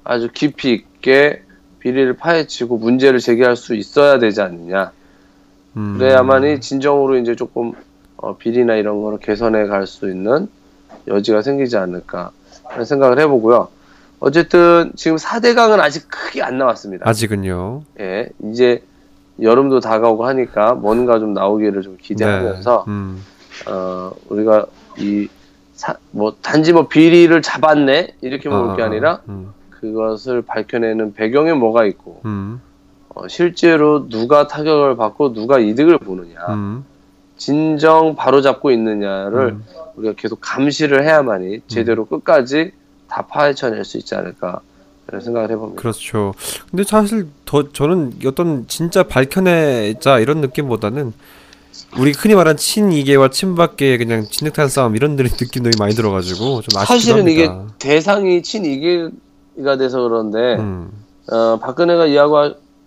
[SPEAKER 3] 아주 깊이 있게 비리를 파헤치고 문제를 제기할 수 있어야 되지 않느냐.
[SPEAKER 2] 음.
[SPEAKER 3] 그래야만이 진정으로 이제 조금 어, 비리나 이런 거를 개선해 갈 수 있는 여지가 생기지 않을까 하는 생각을 해보고요. 어쨌든 지금 4대강은 아직 크게 안 나왔습니다.
[SPEAKER 2] 아직은요.
[SPEAKER 3] 예, 이제 여름도 다가오고 하니까 뭔가 좀 나오기를 좀 기대하면서
[SPEAKER 2] 네. 음.
[SPEAKER 3] 어, 우리가 이, 사, 뭐, 단지 뭐 비리를 잡았네? 이렇게 먹을 게
[SPEAKER 2] 아, 아,
[SPEAKER 3] 아니라
[SPEAKER 2] 음.
[SPEAKER 3] 그것을 밝혀내는 배경에 뭐가 있고,
[SPEAKER 2] 음.
[SPEAKER 3] 어, 실제로 누가 타격을 받고 누가 이득을 보느냐,
[SPEAKER 2] 음.
[SPEAKER 3] 진정 바로잡고 있느냐를
[SPEAKER 2] 음.
[SPEAKER 3] 우리가 계속 감시를 해야만이 제대로 끝까지 다 파헤쳐낼 수 있지 않을까, 이런 생각을 해봅니다.
[SPEAKER 2] 그렇죠. 근데 사실 더 저는 어떤 진짜 밝혀내자 이런 느낌보다는 우리 흔히 말하는 친이계와 친박계의 그냥 진흙탕 싸움 이런 들- 느낌들이 많이 들어가지고 좀 아쉽기도
[SPEAKER 3] 사실은 이게
[SPEAKER 2] 합니다.
[SPEAKER 3] 대상이 친이계가 돼서 그런데,
[SPEAKER 2] 음.
[SPEAKER 3] 어, 박근혜가 이야기,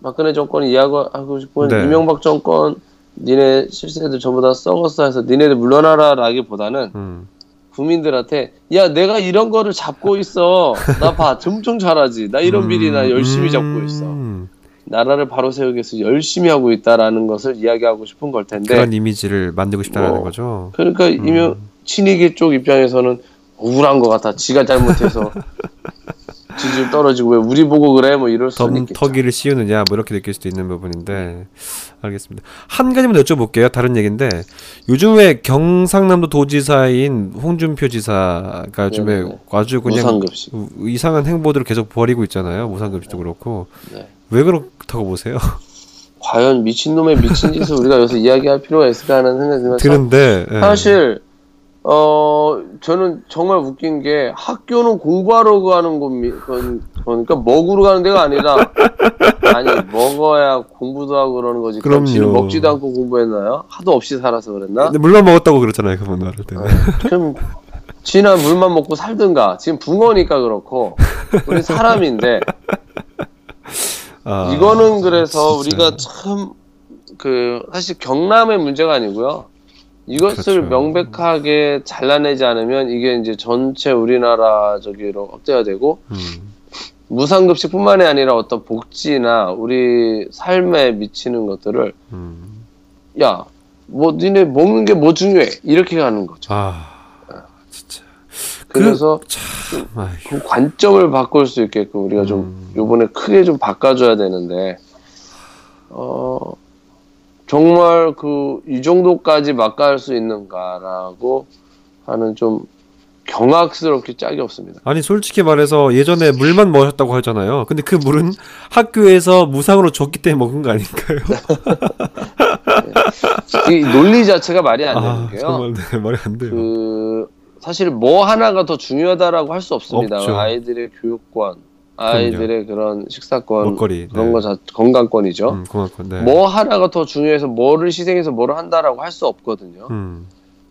[SPEAKER 3] 박근혜 정권이 이야기하고 싶은
[SPEAKER 2] 네.
[SPEAKER 3] 이명박 정권, 니네 실세들 전부 다 썩었어 해서 니네들 물러나라 라기보다는
[SPEAKER 2] 음.
[SPEAKER 3] 국민들한테, 야, 내가 이런 거를 잡고 있어. 나 봐. 엄청 잘하지. 나 이런 비리 나 열심히 잡고 있어.
[SPEAKER 2] 음.
[SPEAKER 3] 나라를 바로 세우기 위해서 열심히 하고 있다라는 것을 이야기하고 싶은 걸 텐데.
[SPEAKER 2] 그런 이미지를 만들고 싶다는
[SPEAKER 3] 뭐,
[SPEAKER 2] 거죠.
[SPEAKER 3] 그러니까 이명, 친이계 쪽 입장에서는 억울한 것 같아. 지가 잘못해서 지지율 떨어지고 왜 우리 보고 그래? 뭐 이럴 수는 있겠죠.
[SPEAKER 2] 덤터기를 씌우느냐 뭐 이렇게 느낄 수도 있는 부분인데 알겠습니다. 한 가지만 여쭤볼게요. 다른 얘기인데 요즘 왜 경상남도 도지사인 홍준표 지사가 요즘에
[SPEAKER 3] 네네네.
[SPEAKER 2] 아주 그냥
[SPEAKER 3] 무상급식.
[SPEAKER 2] 우- 이상한 행보들을 계속 벌이고 있잖아요. 무상급식도 그렇고
[SPEAKER 3] 네.
[SPEAKER 2] 왜 그렇다고 보세요?
[SPEAKER 3] 과연 미친놈의 미친 짓을 우리가 여기서 이야기할 필요가 있을까 하는 생각이
[SPEAKER 2] 드는데 예.
[SPEAKER 3] 사실 어, 어 저는 정말 웃긴 게 학교는 공부하러 가는 겁니 건- 그러니까 먹으러 가는 데가 아니라 아니 먹어야 공부도 하고 그러는 거지. 그럼. 지는 먹지도 않고 공부했나요? 하도 없이 살아서 그랬나?
[SPEAKER 2] 근데 물만 먹었다고 그랬잖아요 그분 말할 때는.
[SPEAKER 3] 그럼 지나 물만 먹고 살든가. 지금 붕어니까 그렇고 우리 사람인데
[SPEAKER 2] 아,
[SPEAKER 3] 이거는 그래서
[SPEAKER 2] 진짜.
[SPEAKER 3] 우리가 참 그 사실 경남의 문제가 아니고요. 이것을
[SPEAKER 2] 그렇죠.
[SPEAKER 3] 명백하게 잘라내지 않으면 이게 이제 전체 우리나라 저기로 확대가 되고
[SPEAKER 2] 음,
[SPEAKER 3] 무상급식뿐만이 아니라 어떤 복지나 우리 삶에 미치는 것들을
[SPEAKER 2] 음.
[SPEAKER 3] 야뭐 니네 먹는 게 뭐 중요해 이렇게 가는 거죠.
[SPEAKER 2] 아 진짜.
[SPEAKER 3] 그래서
[SPEAKER 2] 참, 아휴.
[SPEAKER 3] 그 관점을 바꿀 수 있게끔 우리가 좀
[SPEAKER 2] 음.
[SPEAKER 3] 요번에 크게 좀 바꿔줘야 되는데 어 정말 그 이 정도까지 막갈 수 있는가라고 하는 좀 경악스럽게 짝이 없습니다.
[SPEAKER 2] 아니 솔직히 말해서 예전에 물만 먹었다고 하잖아요. 근데 그 물은 학교에서 무상으로 줬기 때문에 먹은 거 아닌가요?
[SPEAKER 3] 이 논리 자체가 말이 안 되는
[SPEAKER 2] 아
[SPEAKER 3] 게요.
[SPEAKER 2] 정말 네, 말이 안 돼요.
[SPEAKER 3] 그 사실 뭐 하나가 더 중요하다라고 할 수 없습니다.
[SPEAKER 2] 없죠.
[SPEAKER 3] 아이들의 교육권, 아이들의 그런 식사권,
[SPEAKER 2] 먹거리,
[SPEAKER 3] 그런
[SPEAKER 2] 네.
[SPEAKER 3] 거 자, 건강권이죠.
[SPEAKER 2] 음, 고맙고 네.
[SPEAKER 3] 뭐 하나가 더 중요해서 뭐를 희생해서 뭐를 한다라고 할 수 없거든요.
[SPEAKER 2] 음,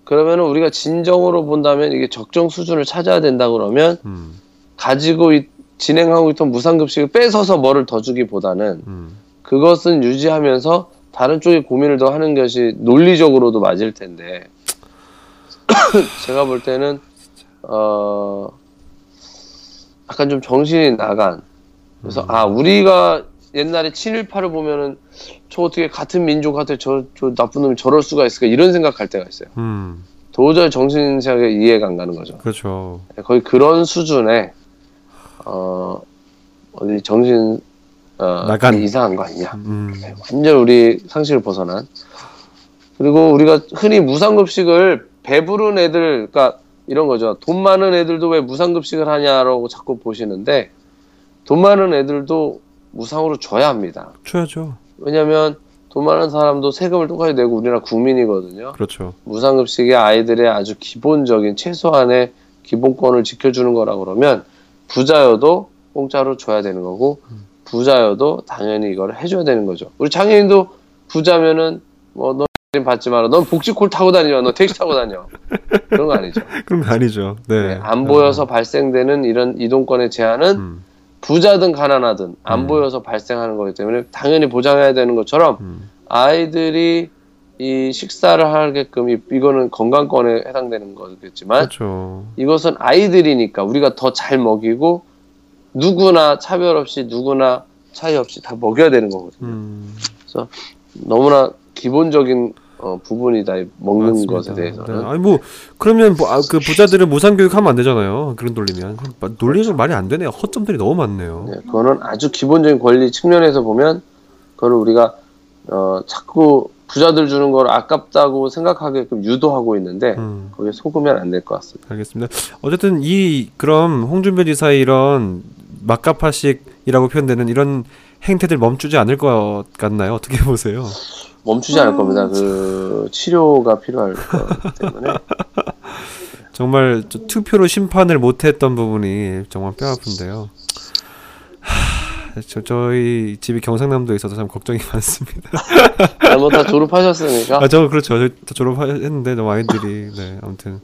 [SPEAKER 3] 그러면 우리가 진정으로 본다면 이게 적정 수준을 찾아야 된다 그러면
[SPEAKER 2] 음,
[SPEAKER 3] 가지고 있- 진행하고 있던 무상급식을 뺏어서 뭐를 더 주기보다는
[SPEAKER 2] 음.
[SPEAKER 3] 그것은 유지하면서 다른 쪽에 고민을 더 하는 것이 논리적으로도 맞을 텐데 제가 볼 때는 어 약간 좀 정신이 나간 그래서 아 우리가 옛날에 친일파를 보면은 저 어떻게 같은 민족한테 저, 저 나쁜 놈이 저럴 수가 있을까 이런 생각할 때가 있어요.
[SPEAKER 2] 음,
[SPEAKER 3] 도저히 정신차게 이해가 안 가는 거죠.
[SPEAKER 2] 그렇죠.
[SPEAKER 3] 거의 그런 수준의 어 어디 정신 어,
[SPEAKER 2] 나간.
[SPEAKER 3] 이상한 거 아니냐.
[SPEAKER 2] 음,
[SPEAKER 3] 완전 우리 상식을 벗어난. 그리고 우리가 흔히 무상급식을 배부른 애들, 그러니까 이런 거죠. 돈 많은 애들도 왜 무상급식을 하냐라고 자꾸 보시는데 돈 많은 애들도 무상으로 줘야 합니다.
[SPEAKER 2] 줘야죠.
[SPEAKER 3] 왜냐하면 돈 많은 사람도 세금을 똑같이 내고 우리나라 국민이거든요.
[SPEAKER 2] 그렇죠.
[SPEAKER 3] 무상급식이 아이들의 아주 기본적인 최소한의 기본권을 지켜주는 거라 그러면 부자여도 공짜로 줘야 되는 거고 부자여도 당연히 이걸 해줘야 되는 거죠. 우리 장애인도 부자면은 뭐 너 받지 마라. 넌 복지콜 타고 다니냐. 너 택시 타고 다녀. 그런 거 아니죠.
[SPEAKER 2] 그런 거 아니죠. 네.
[SPEAKER 3] 네, 안 보여서 발생되는 이런 이동권의 제한은
[SPEAKER 2] 음,
[SPEAKER 3] 부자든 가난하든 안
[SPEAKER 2] 음.
[SPEAKER 3] 보여서 발생하는 거기 때문에 당연히 보장해야 되는 것처럼
[SPEAKER 2] 음,
[SPEAKER 3] 아이들이 이 식사를 하게끔 이, 이거는 건강권에 해당되는 거겠지만
[SPEAKER 2] 그렇죠.
[SPEAKER 3] 이것은 아이들이니까 우리가 더 잘 먹이고 누구나 차별 없이 누구나 차이 없이 다 먹여야 되는 거거든요.
[SPEAKER 2] 음,
[SPEAKER 3] 너무나 기본적인 어, 부분이다 이 먹는
[SPEAKER 2] 맞습니다.
[SPEAKER 3] 것에 대해서는
[SPEAKER 2] 네. 아니 뭐 그러면 뭐, 아, 그 부자들은 무상 교육하면 안 되잖아요. 그런 논리면 마- 논리적 말이 안 되네요. 허점들이 너무 많네요.
[SPEAKER 3] 네, 그거는 아주 기본적인 권리 측면에서 보면 그걸 우리가 어, 자꾸 부자들 주는 걸 아깝다고 생각하게끔 유도하고 있는데
[SPEAKER 2] 음.
[SPEAKER 3] 거기에 속으면 안 될 것 같습니다.
[SPEAKER 2] 알겠습니다. 어쨌든 이 그럼 홍준표 지사의 이런 막가파식이라고 표현되는 이런 행태들 멈추지 않을 것 같나요? 어떻게 보세요?
[SPEAKER 3] 멈추지 않을 겁니다. 그 치료가 필요할 거기 때문에
[SPEAKER 2] 정말 저 투표로 심판을 못했던 부분이 정말 뼈아픈데요. 하, 저 저희 집이 경상남도에 있어서 참 걱정이 많습니다.
[SPEAKER 3] 뭐다 졸업하셨으니까
[SPEAKER 2] 아, 저 그렇죠. 저 다 졸업했는데 너무 아이들이 네 아무튼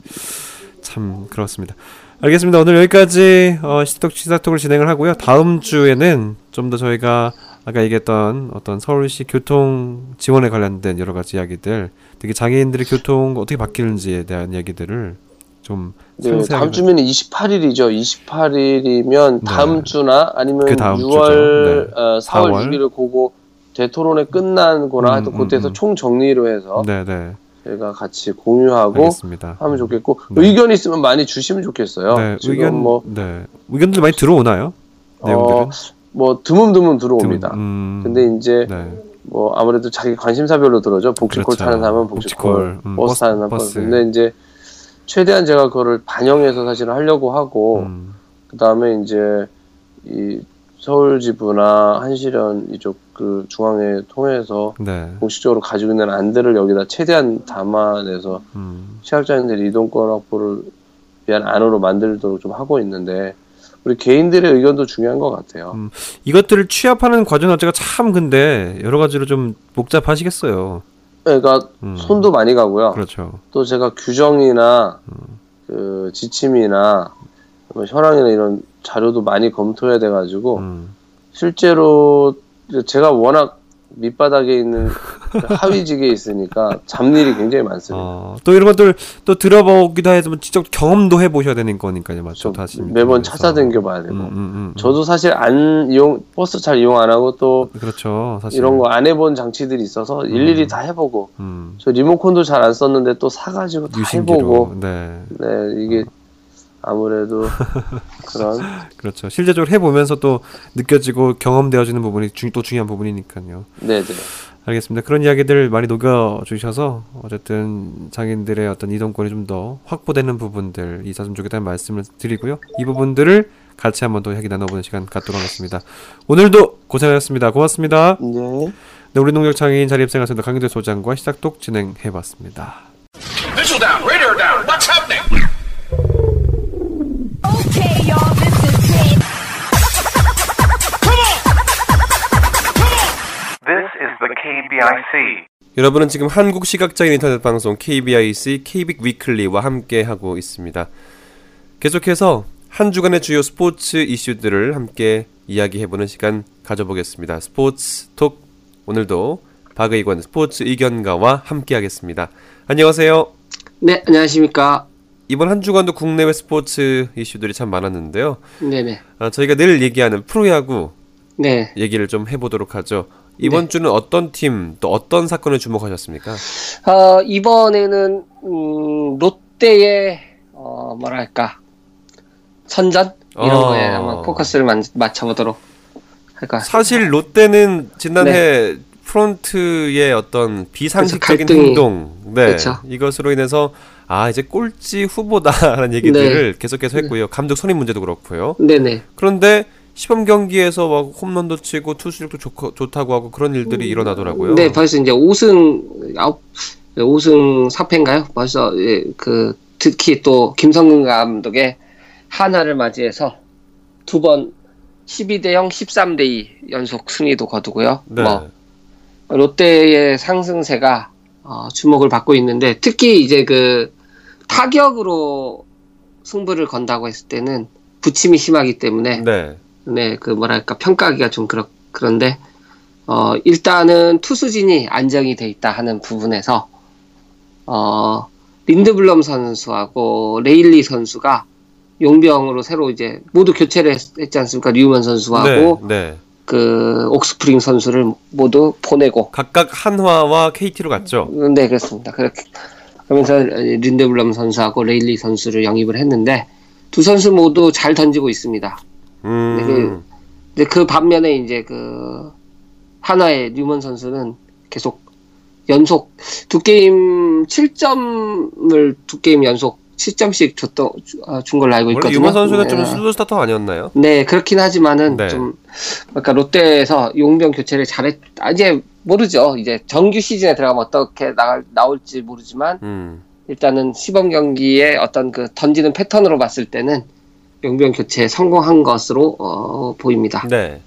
[SPEAKER 2] 참 그렇습니다. 알겠습니다. 오늘 여기까지 어, 시톡 시사톡을 진행을 하고요. 다음 주에는 좀 더 저희가 아까 얘기했던 어떤 서울시 교통 지원에 관련된 여러 가지 이야기들, 특히 장애인들의 교통 어떻게 바뀌는지에 대한 이야기들을 좀
[SPEAKER 3] 네, 다음 주면 28일이죠. 28일이면 다음
[SPEAKER 2] 네.
[SPEAKER 3] 주나 아니면
[SPEAKER 2] 그 다음
[SPEAKER 3] 6월,
[SPEAKER 2] 주죠. 네.
[SPEAKER 3] 어, 4월,
[SPEAKER 2] 4월.
[SPEAKER 3] 6일을 보고 대토론회 끝난 거나
[SPEAKER 2] 음,
[SPEAKER 3] 하여튼
[SPEAKER 2] 음,
[SPEAKER 3] 그때서
[SPEAKER 2] 음.
[SPEAKER 3] 총 정리로 해서
[SPEAKER 2] 네 네
[SPEAKER 3] 저희가 같이 공유하고
[SPEAKER 2] 알겠습니다.
[SPEAKER 3] 하면 좋겠고
[SPEAKER 2] 네.
[SPEAKER 3] 의견 있으면 많이 주시면 좋겠어요.
[SPEAKER 2] 네, 의견
[SPEAKER 3] 뭐,
[SPEAKER 2] 네 의견들 많이 들어오나요? 내용들은
[SPEAKER 3] 어, 뭐 드문드문 들어옵니다.
[SPEAKER 2] 음,
[SPEAKER 3] 근데 이제
[SPEAKER 2] 네.
[SPEAKER 3] 뭐 아무래도 자기 관심사별로 들어죠. 복지콜
[SPEAKER 2] 그렇죠.
[SPEAKER 3] 타는 사람은 복지콜,
[SPEAKER 2] 복지콜, 음,
[SPEAKER 3] 버스
[SPEAKER 2] 버스,
[SPEAKER 3] 타는 사람은
[SPEAKER 2] 버스.
[SPEAKER 3] 버스. 근데 이제 최대한 제가 그거를 반영해서 사실은 하려고 하고
[SPEAKER 2] 음,
[SPEAKER 3] 그 다음에 이제 이 서울 지부나 한시련 이쪽 그 중앙회 통해서
[SPEAKER 2] 네.
[SPEAKER 3] 공식적으로 가지고 있는 안들을 여기다 최대한 담아내서
[SPEAKER 2] 음.
[SPEAKER 3] 시각장애인들이 이동권 확보를 위한 안으로 만들도록 좀 하고 있는데 우리 개인들의 의견도 중요한 것 같아요.
[SPEAKER 2] 음. 이것들을 취합하는 과정 자체가 참 근데 여러 가지로 좀 복잡하시겠어요.
[SPEAKER 3] 그러니까
[SPEAKER 2] 음.
[SPEAKER 3] 손도 많이 가고요.
[SPEAKER 2] 그렇죠.
[SPEAKER 3] 또 제가 규정이나 그 지침이나 뭐 현황이나 이런 자료도 많이 검토해야 돼가지고
[SPEAKER 2] 음.
[SPEAKER 3] 실제로 제가 워낙 밑바닥에 있는 그 하위직에 있으니까 잡일이 굉장히 많습니다.
[SPEAKER 2] 어, 또 이런 것들 또 들어보기도 해서 뭐 직접 경험도 해보셔야 되는 거니까요, 맞죠?
[SPEAKER 3] 좀
[SPEAKER 2] 다시
[SPEAKER 3] 매번. 찾아다녀 봐야 되고
[SPEAKER 2] 음, 음, 음, 음.
[SPEAKER 3] 저도 사실 안 이용 버스 잘 이용 안 하고 또
[SPEAKER 2] 그렇죠, 사실
[SPEAKER 3] 이런 거 안 해본 장치들이 있어서 일일이 다 해보고
[SPEAKER 2] 음.
[SPEAKER 3] 저 리모컨도 잘 안 썼는데 또 사가지고 다
[SPEAKER 2] 유심기로,
[SPEAKER 3] 해보고
[SPEAKER 2] 네,
[SPEAKER 3] 네 이게 아무래도 그런
[SPEAKER 2] 그렇죠. 실제적으로 해보면서 또 느껴지고 경험되어지는 부분이 중, 또 중요한 부분이니까요.
[SPEAKER 3] 네네
[SPEAKER 2] 알겠습니다. 그런 이야기들 많이 녹여 주셔서 어쨌든 장인들의 어떤 이동권이 좀 더 확보되는 부분들 있었으면 좋겠다는 말씀을 드리고요. 이 부분들을 같이 한번 더 이야기 나눠보는 시간 갖도록 하겠습니다. 오늘도 고생하셨습니다. 고맙습니다.
[SPEAKER 3] 네.
[SPEAKER 2] 네, 우리 농력 장애인 자립생활센터 강규대 소장과 시작독 진행해봤습니다.
[SPEAKER 4] The KBIC.
[SPEAKER 5] 여러분은 지금 한국 시각장애인 인터넷 방송 KBIC KBIC 위클리와 함께 하고 있습니다. 계속해서 한 주간의 주요 스포츠 이슈들을 함께 이야기해보는 시간 가져보겠습니다. 스포츠 톡 오늘도 박의권 스포츠 의견가와 함께하겠습니다. 안녕하세요.
[SPEAKER 6] 네, 안녕하십니까.
[SPEAKER 5] 이번 한 주간도 국내외 스포츠 이슈들이 참 많았는데요.
[SPEAKER 6] 네네.
[SPEAKER 5] 아, 저희가 늘 얘기하는 프로야구
[SPEAKER 6] 네.
[SPEAKER 5] 얘기를 좀 해보도록 하죠. 이번 주는 어떤 팀 또 어떤 사건을 주목하셨습니까?
[SPEAKER 6] 어, 이번에는, 음, 롯데의, 어, 뭐랄까, 선전? 이런
[SPEAKER 5] 어.
[SPEAKER 6] 거에 한번 포커스를 만- 맞춰보도록 할까.
[SPEAKER 5] 사실 롯데는 지난해
[SPEAKER 6] 네.
[SPEAKER 5] 프론트의 어떤 비상식적인
[SPEAKER 6] 그래서 갈등이-
[SPEAKER 5] 행동, 네,
[SPEAKER 6] 그렇죠.
[SPEAKER 5] 이것으로 인해서 아 이제 꼴찌 후보다라는 얘기들을
[SPEAKER 6] 네.
[SPEAKER 5] 계속해서 했고요. 감독 선임 문제도 그렇고요.
[SPEAKER 6] 네네.
[SPEAKER 5] 그런데 시범 경기에서 막 홈런도 치고 투수력도 좋고, 좋다고 하고 그런 일들이 일어나더라고요.
[SPEAKER 6] 네, 벌써 이제 5승, 아홉, 5승 4패인가요? 벌써, 예, 그, 특히 또 김성근 감독의 한화를 맞이해서 두 번 12대 0, 13대 2 연속 승리도 거두고요.
[SPEAKER 5] 네.
[SPEAKER 6] 뭐, 롯데의 상승세가 어, 주목을 받고 있는데 특히 이제 그 타격으로 승부를 건다고 했을 때는 부침이 심하기 때문에
[SPEAKER 5] 네.
[SPEAKER 6] 네, 그 뭐랄까 평가하기가 좀 그렇 그런데 어 일단은 투수진이 안정이 돼 있다 하는 부분에서 어 린드블럼 선수하고 레일리 선수가 용병으로 새로 이제 모두 교체를 했, 했지 않습니까? 류먼 선수하고
[SPEAKER 5] 네, 네.
[SPEAKER 6] 그 옥스프링 선수를 모두 보내고
[SPEAKER 5] 각각 한화와 KT로 갔죠.
[SPEAKER 6] 네 그렇습니다. 그렇게 그러면서 린드블럼 선수하고 레일리 선수를 영입을 했는데 두 선수 모두 잘 던지고 있습니다.
[SPEAKER 5] 음,
[SPEAKER 6] 네, 그- 근데 그 반면에 이제 그 한화의 유먼 선수는 계속 연속 두 게임 7점을 두 게임 연속 7점씩 줬던 아, 준 걸로 알고 있거든요.
[SPEAKER 5] 유먼 선수는 좀
[SPEAKER 6] 네.
[SPEAKER 5] 슬로 스타터 아니었나요?
[SPEAKER 6] 네, 그렇긴 하지만은
[SPEAKER 5] 네.
[SPEAKER 6] 좀 그러니까 롯데에서 용병 교체를 잘했 아, 이제 모르죠. 이제 정규 시즌에 들어가면 어떻게 나갈 나올지 모르지만
[SPEAKER 5] 음,
[SPEAKER 6] 일단은 시범 경기에 어떤 그 던지는 패턴으로 봤을 때는 용병 교체에 성공한 것으로 어, 보입니다.
[SPEAKER 5] 네.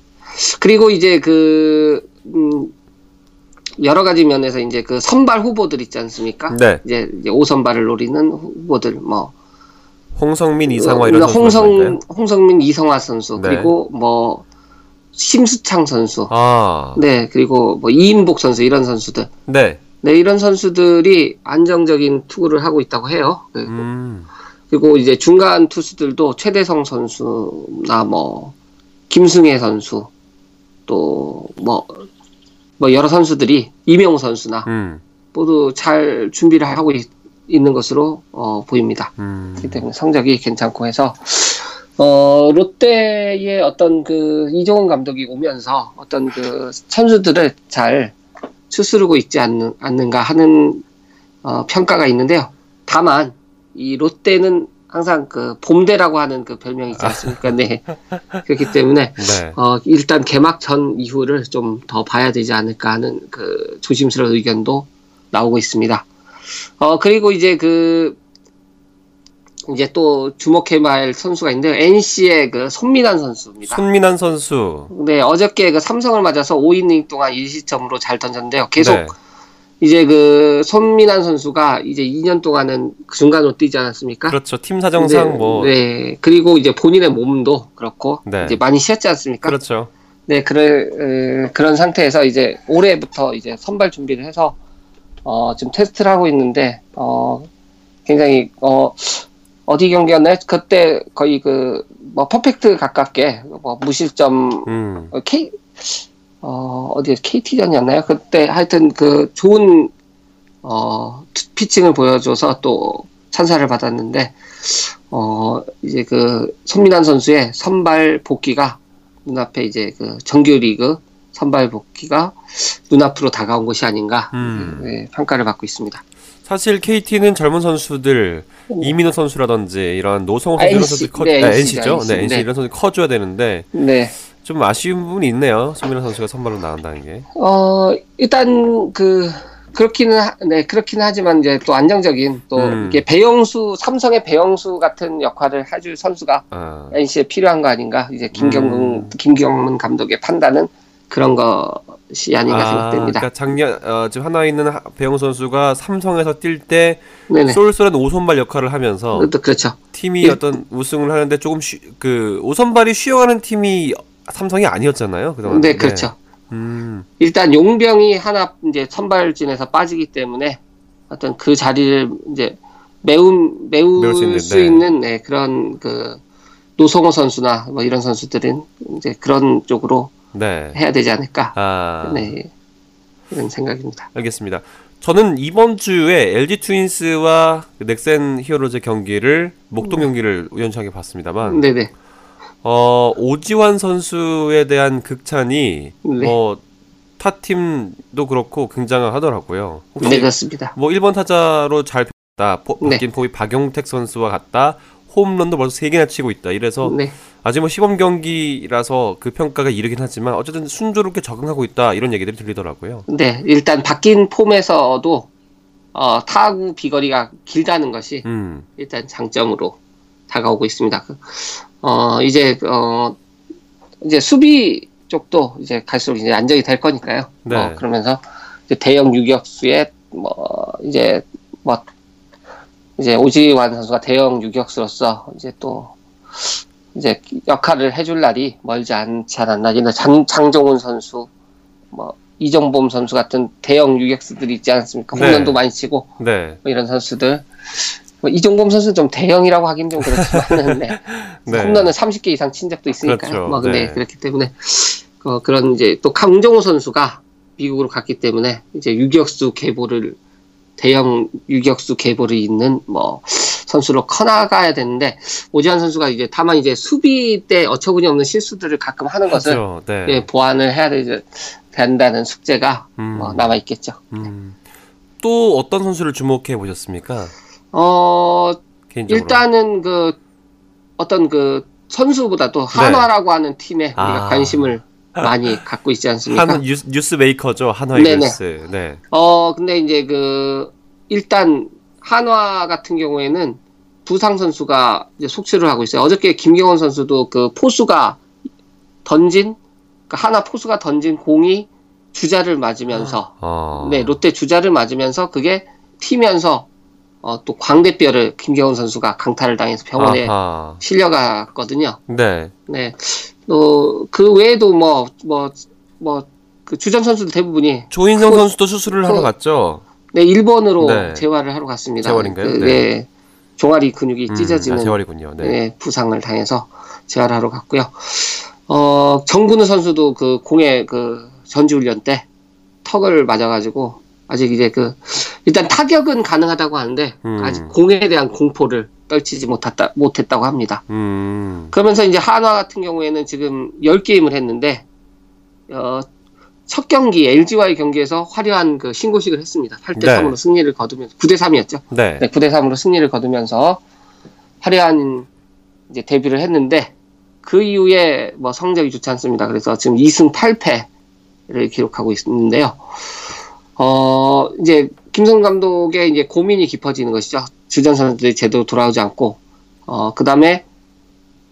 [SPEAKER 6] 그리고 이제 그, 음, 여러 가지 면에서 이제 그 선발 후보들 있지 않습니까?
[SPEAKER 5] 네.
[SPEAKER 6] 이제, 이제 5선발을 노리는 후보들, 뭐.
[SPEAKER 5] 홍성민, 이상화 이런
[SPEAKER 6] 어,
[SPEAKER 5] 선수
[SPEAKER 6] 홍성, 홍성민, 이성화 선수,
[SPEAKER 5] 네.
[SPEAKER 6] 그리고 뭐, 심수창 선수.
[SPEAKER 5] 아,
[SPEAKER 6] 네, 그리고 뭐, 이인복 선수, 이런 선수들.
[SPEAKER 5] 네.
[SPEAKER 6] 네, 이런 선수들이 안정적인 투구를 하고 있다고 해요. 그-
[SPEAKER 5] 음,
[SPEAKER 6] 그리고 이제 중간 투수들도 최대성 선수나 뭐 김승혜 선수 또뭐뭐 여러 선수들이 이명호 선수나
[SPEAKER 5] 음,
[SPEAKER 6] 모두 잘 준비를 하고 있, 는 것으로 어, 보입니다.
[SPEAKER 5] 음.
[SPEAKER 6] 그렇기 때문에 성적이 괜찮고 해서 어, 롯데의 어떤 그 이종훈 감독이 오면서 어떤 그 선수들을 잘 추스르고 있지 않는, 않는가 하는 어, 평가가 있는데요. 다만 이 롯데는 항상 그 봄대라고 하는 그 별명이 있지 않습니까? 네. 그렇기 때문에
[SPEAKER 5] 네.
[SPEAKER 6] 어, 일단 개막 전 이후를 좀 더 봐야 되지 않을까 하는 그 조심스러운 의견도 나오고 있습니다. 어, 그리고 이제 그, 이제 또 주목해봐야 할 선수가 있는데, NC의 그 손민환 선수입니다.
[SPEAKER 5] 손민환 선수.
[SPEAKER 6] 네, 어저께 그 삼성을 맞아서 5이닝 동안 1시점으로 잘 던졌는데요. 계속
[SPEAKER 5] 네.
[SPEAKER 6] 이제 그 손민환 선수가 이제 2년 동안은 그 중간으로 뛰지 않았습니까?
[SPEAKER 5] 그렇죠. 팀 사정상
[SPEAKER 6] 네,
[SPEAKER 5] 뭐
[SPEAKER 6] 네. 그리고 이제 본인의 몸도 그렇고,
[SPEAKER 5] 네.
[SPEAKER 6] 이제 많이 쉬었지 않습니까?
[SPEAKER 5] 그렇죠.
[SPEAKER 6] 네, 그래, 에, 그런 상태에서 이제 올해부터 이제 선발 준비를 해서, 어, 지금 테스트를 하고 있는데, 어, 굉장히, 어, 어디 경기였나요? 그때 거의 그, 뭐, 퍼펙트 가깝게, 뭐, 무실점,
[SPEAKER 5] 음.
[SPEAKER 6] 어, K, 어, 어디, KT전이었나요? 그때 하여튼 그 좋은, 어, 투- 피칭을 보여줘서 또 찬사를 받았는데, 어, 이제 그, 손민한 선수의 선발 복귀가 눈앞에 이제 그 정규리그 선발 복귀가 눈앞으로 다가온 것이 아닌가
[SPEAKER 5] 음.
[SPEAKER 6] 네, 평가를 받고 있습니다.
[SPEAKER 5] 사실 KT는 젊은 선수들 이민호 선수라든지 이런 노성호
[SPEAKER 6] 아,
[SPEAKER 5] 선수 이런 선수 커
[SPEAKER 6] 네,
[SPEAKER 5] 네,
[SPEAKER 6] NC 죠,
[SPEAKER 5] NC죠. 네,
[SPEAKER 6] NC.
[SPEAKER 5] NC
[SPEAKER 6] 네.
[SPEAKER 5] 이런 선수 커줘야 되는데
[SPEAKER 6] 네.
[SPEAKER 5] 좀 아쉬운 부분이 있네요. 손민호 선수가 선발로 나온다는 게.
[SPEAKER 6] 어, 일단 그 그렇기는 하, 네 그렇기는 하지만 이제 또 안정적인 또
[SPEAKER 5] 음.
[SPEAKER 6] 이게 배영수 삼성의 배영수 같은 역할을 해줄 선수가
[SPEAKER 5] 아,
[SPEAKER 6] NC에 필요한 거 아닌가 이제 김경문
[SPEAKER 5] 음.
[SPEAKER 6] 김경문 감독의 판단은 그런 것이 아닌가 생각됩니다.
[SPEAKER 5] 그러니까 작년 어, 지금 하나 있는 하- 배영 선수가 삼성에서 뛸 때. 쏠쏠한 오선발 역할을 하면서
[SPEAKER 6] 또 그렇죠.
[SPEAKER 5] 팀이
[SPEAKER 6] 일-
[SPEAKER 5] 어떤 우승을 하는데 조금 쉬, 그 오선발이 쉬어가는 팀이 삼성이 아니었잖아요. 그동안.
[SPEAKER 6] 네 그렇죠.
[SPEAKER 5] 음,
[SPEAKER 6] 일단 용병이 하나 이제 선발진에서 빠지기 때문에 어떤 그 자리를 이제 메울
[SPEAKER 5] 메울
[SPEAKER 6] 수수
[SPEAKER 5] 있는,
[SPEAKER 6] 있는,
[SPEAKER 5] 네.
[SPEAKER 6] 네, 그런 그 노성호 선수나 뭐 이런 선수들은 이제 그런 쪽으로
[SPEAKER 5] 네.
[SPEAKER 6] 해야 되지 않을까
[SPEAKER 5] 아,
[SPEAKER 6] 네 이런 생각입니다.
[SPEAKER 5] 알겠습니다. 저는 이번 주에 LG 트윈스와 그 넥센 히어로즈 경기를 목동 경기를 우연찮게 봤습니다만
[SPEAKER 6] 네네
[SPEAKER 5] 어, 오지환 선수에 대한 극찬이
[SPEAKER 6] 네.
[SPEAKER 5] 뭐 타팀도 그렇고 굉장하더라고요.
[SPEAKER 6] 네 그렇습니다.
[SPEAKER 5] 뭐 1번 타자로 잘. 포,
[SPEAKER 6] 네.
[SPEAKER 5] 바뀐 폼이 박용택 선수와 같다. 홈런도 벌써 3개나 치고 있다. 이래서
[SPEAKER 6] 네
[SPEAKER 5] 아직 뭐 시범 경기라서 그 평가가 이르긴 하지만 어쨌든 순조롭게 적응하고 있다. 이런 얘기들이 들리더라고요.
[SPEAKER 6] 네, 일단 바뀐 폼에서도 어, 타구 비거리가 길다는 것이
[SPEAKER 5] 음.
[SPEAKER 6] 일단 장점으로 다가오고 있습니다. 그, 어, 이제, 어, 이제 수비 쪽도 이제 갈수록 이제 안정이 될 거니까요.
[SPEAKER 5] 네.
[SPEAKER 6] 어, 그러면서 이제 대형 유격수의 뭐, 이제 뭐, 이제 오지환 선수가 대형 유격수로서 이제 또 이제 역할을 해줄 날이 멀지 않지 않았나. 장, 장종훈 선수, 뭐, 이정범 선수 같은 대형 유격수들이 있지 않습니까?
[SPEAKER 5] 네.
[SPEAKER 6] 홈런도 많이 치고
[SPEAKER 5] 네.
[SPEAKER 6] 뭐 이런 선수들. 뭐 이종범 선수는 좀 대형이라고 하긴 좀 그렇지만, 네.
[SPEAKER 5] 네.
[SPEAKER 6] 홈런은 30개 이상 친 적도 있으니까요.
[SPEAKER 5] 그렇죠.
[SPEAKER 6] 뭐 근데
[SPEAKER 5] 네.
[SPEAKER 6] 그렇기 때문에 어, 그런 이제 또 강정호 선수가 미국으로 갔기 때문에 이제 유격수 계보를 대형 유격수 계보를 잇는 뭐 선수로 커나가야 되는데 오지환 선수가 이제 다만 이제 수비 때 어처구니 없는 실수들을 가끔 하는 것을
[SPEAKER 5] 그렇죠. 네.
[SPEAKER 6] 예, 보완을 해야 되지, 된다는 숙제가
[SPEAKER 5] 음.
[SPEAKER 6] 뭐 남아 있겠죠.
[SPEAKER 5] 음. 또 어떤 선수를 주목해 보셨습니까?
[SPEAKER 6] 어
[SPEAKER 5] 개인적으로.
[SPEAKER 6] 일단은 그 어떤 그 선수보다도 한화라고 하는 팀에 우리가
[SPEAKER 5] 네. 아.
[SPEAKER 6] 관심을 많이 갖고 있지 않습니까?
[SPEAKER 5] 한 뉴스, 뉴스 메이커죠. 한화. 이글스. 네.
[SPEAKER 6] 어 근데 이제 그 일단 한화 같은 경우에는 부상 선수가 이제 속출을 하고 있어요. 어저께 김경원 선수도 그 포수가 던진 그 하나 포수가 던진 공이 주자를 맞으면서
[SPEAKER 5] 어.
[SPEAKER 6] 네 롯데 주자를 맞으면서 그게 튀면서 어, 또 광대뼈를 김경원 선수가 강타를 당해서 병원에
[SPEAKER 5] 아하.
[SPEAKER 6] 실려갔거든요.
[SPEAKER 5] 네.
[SPEAKER 6] 네. 어, 그 외에도 뭐, 뭐, 뭐, 그 주전 선수들 대부분이
[SPEAKER 5] 조인성
[SPEAKER 6] 그-
[SPEAKER 5] 선수도 수술을 하러
[SPEAKER 6] 그-
[SPEAKER 5] 갔죠.
[SPEAKER 6] 네, 일본으로
[SPEAKER 5] 네.
[SPEAKER 6] 재활을 하러 갔습니다.
[SPEAKER 5] 재활인가요?
[SPEAKER 6] 그,
[SPEAKER 5] 네.
[SPEAKER 6] 네. 종아리 근육이
[SPEAKER 5] 음,
[SPEAKER 6] 찢어지는
[SPEAKER 5] 아, 재활이군요. 네.
[SPEAKER 6] 네, 부상을 당해서 재활하러 갔고요. 어, 정근우 선수도 그 공에 그 전지훈련 때 턱을 맞아가지고 아직 이제 그 일단 타격은 가능하다고 하는데
[SPEAKER 5] 음.
[SPEAKER 6] 아직 공에 대한 공포를 떨치지 못했다, 못했다고 합니다.
[SPEAKER 5] 음.
[SPEAKER 6] 그러면서 이제 한화 같은 경우에는 지금 10게임을 했는데, 어, 첫 경기, LG와의 경기에서 화려한 그 신고식을 했습니다. 8대 3으로
[SPEAKER 5] 네.
[SPEAKER 6] 승리를 거두면서, 9대 3이었죠.
[SPEAKER 5] 네.
[SPEAKER 6] 네, 9대 3으로 승리를 거두면서, 화려한 이제 데뷔를 했는데 그 이후에 뭐 성적이 좋지 않습니다. 그래서 지금 2승 8패를 기록하고 있는데요. 어, 이제 김성 감독의 이제 고민이 깊어지는 것이죠. 주전 선수들이 제대로 돌아오지 않고 어, 그 다음에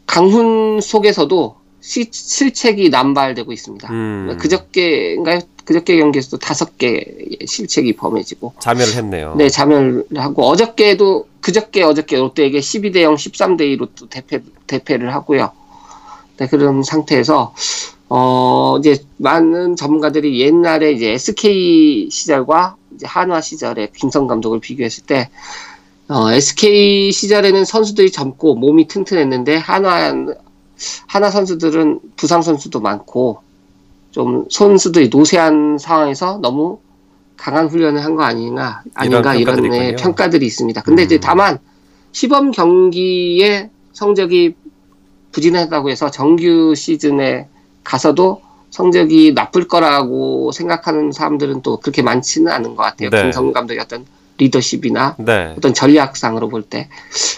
[SPEAKER 6] 강훈 속에서도 시- 실책이 남발되고 있습니다.
[SPEAKER 5] 음.
[SPEAKER 6] 그저께인가요? 그저께 경기에서도 다섯 개 실책이 범해지고
[SPEAKER 5] 자멸을 했네요.
[SPEAKER 6] 네, 자멸을 하고 어저께도 그저께 어저께 롯데에게 12대 0, 13대 2로 또 대패 대패를 하고요. 네, 그런 상태에서 어 이제 많은 전문가들이 옛날에 이제 SK 시절과 이제 한화 시절의 김성 감독을 비교했을 때 어, SK 시절에는 선수들이 젊고 몸이 튼튼했는데 한화 한화 선수들은 부상 선수도 많고 좀 선수들이 노쇠한 상황에서 너무 강한 훈련을 한 거 아닌가 아닌가
[SPEAKER 5] 이런
[SPEAKER 6] 이런
[SPEAKER 5] 평가들이
[SPEAKER 6] 네. 평가들이 있습니다. 근데 이제
[SPEAKER 5] 음.
[SPEAKER 6] 다만 시범 경기의 성적이 부진하다고 해서 정규 시즌에 가서도 성적이 나쁠 거라고 생각하는 사람들은 또 그렇게 많지는 않은 것 같아요.
[SPEAKER 5] 네.
[SPEAKER 6] 김성 감독의 어떤 리더십이나
[SPEAKER 5] 네.
[SPEAKER 6] 어떤 전략상으로 볼 때.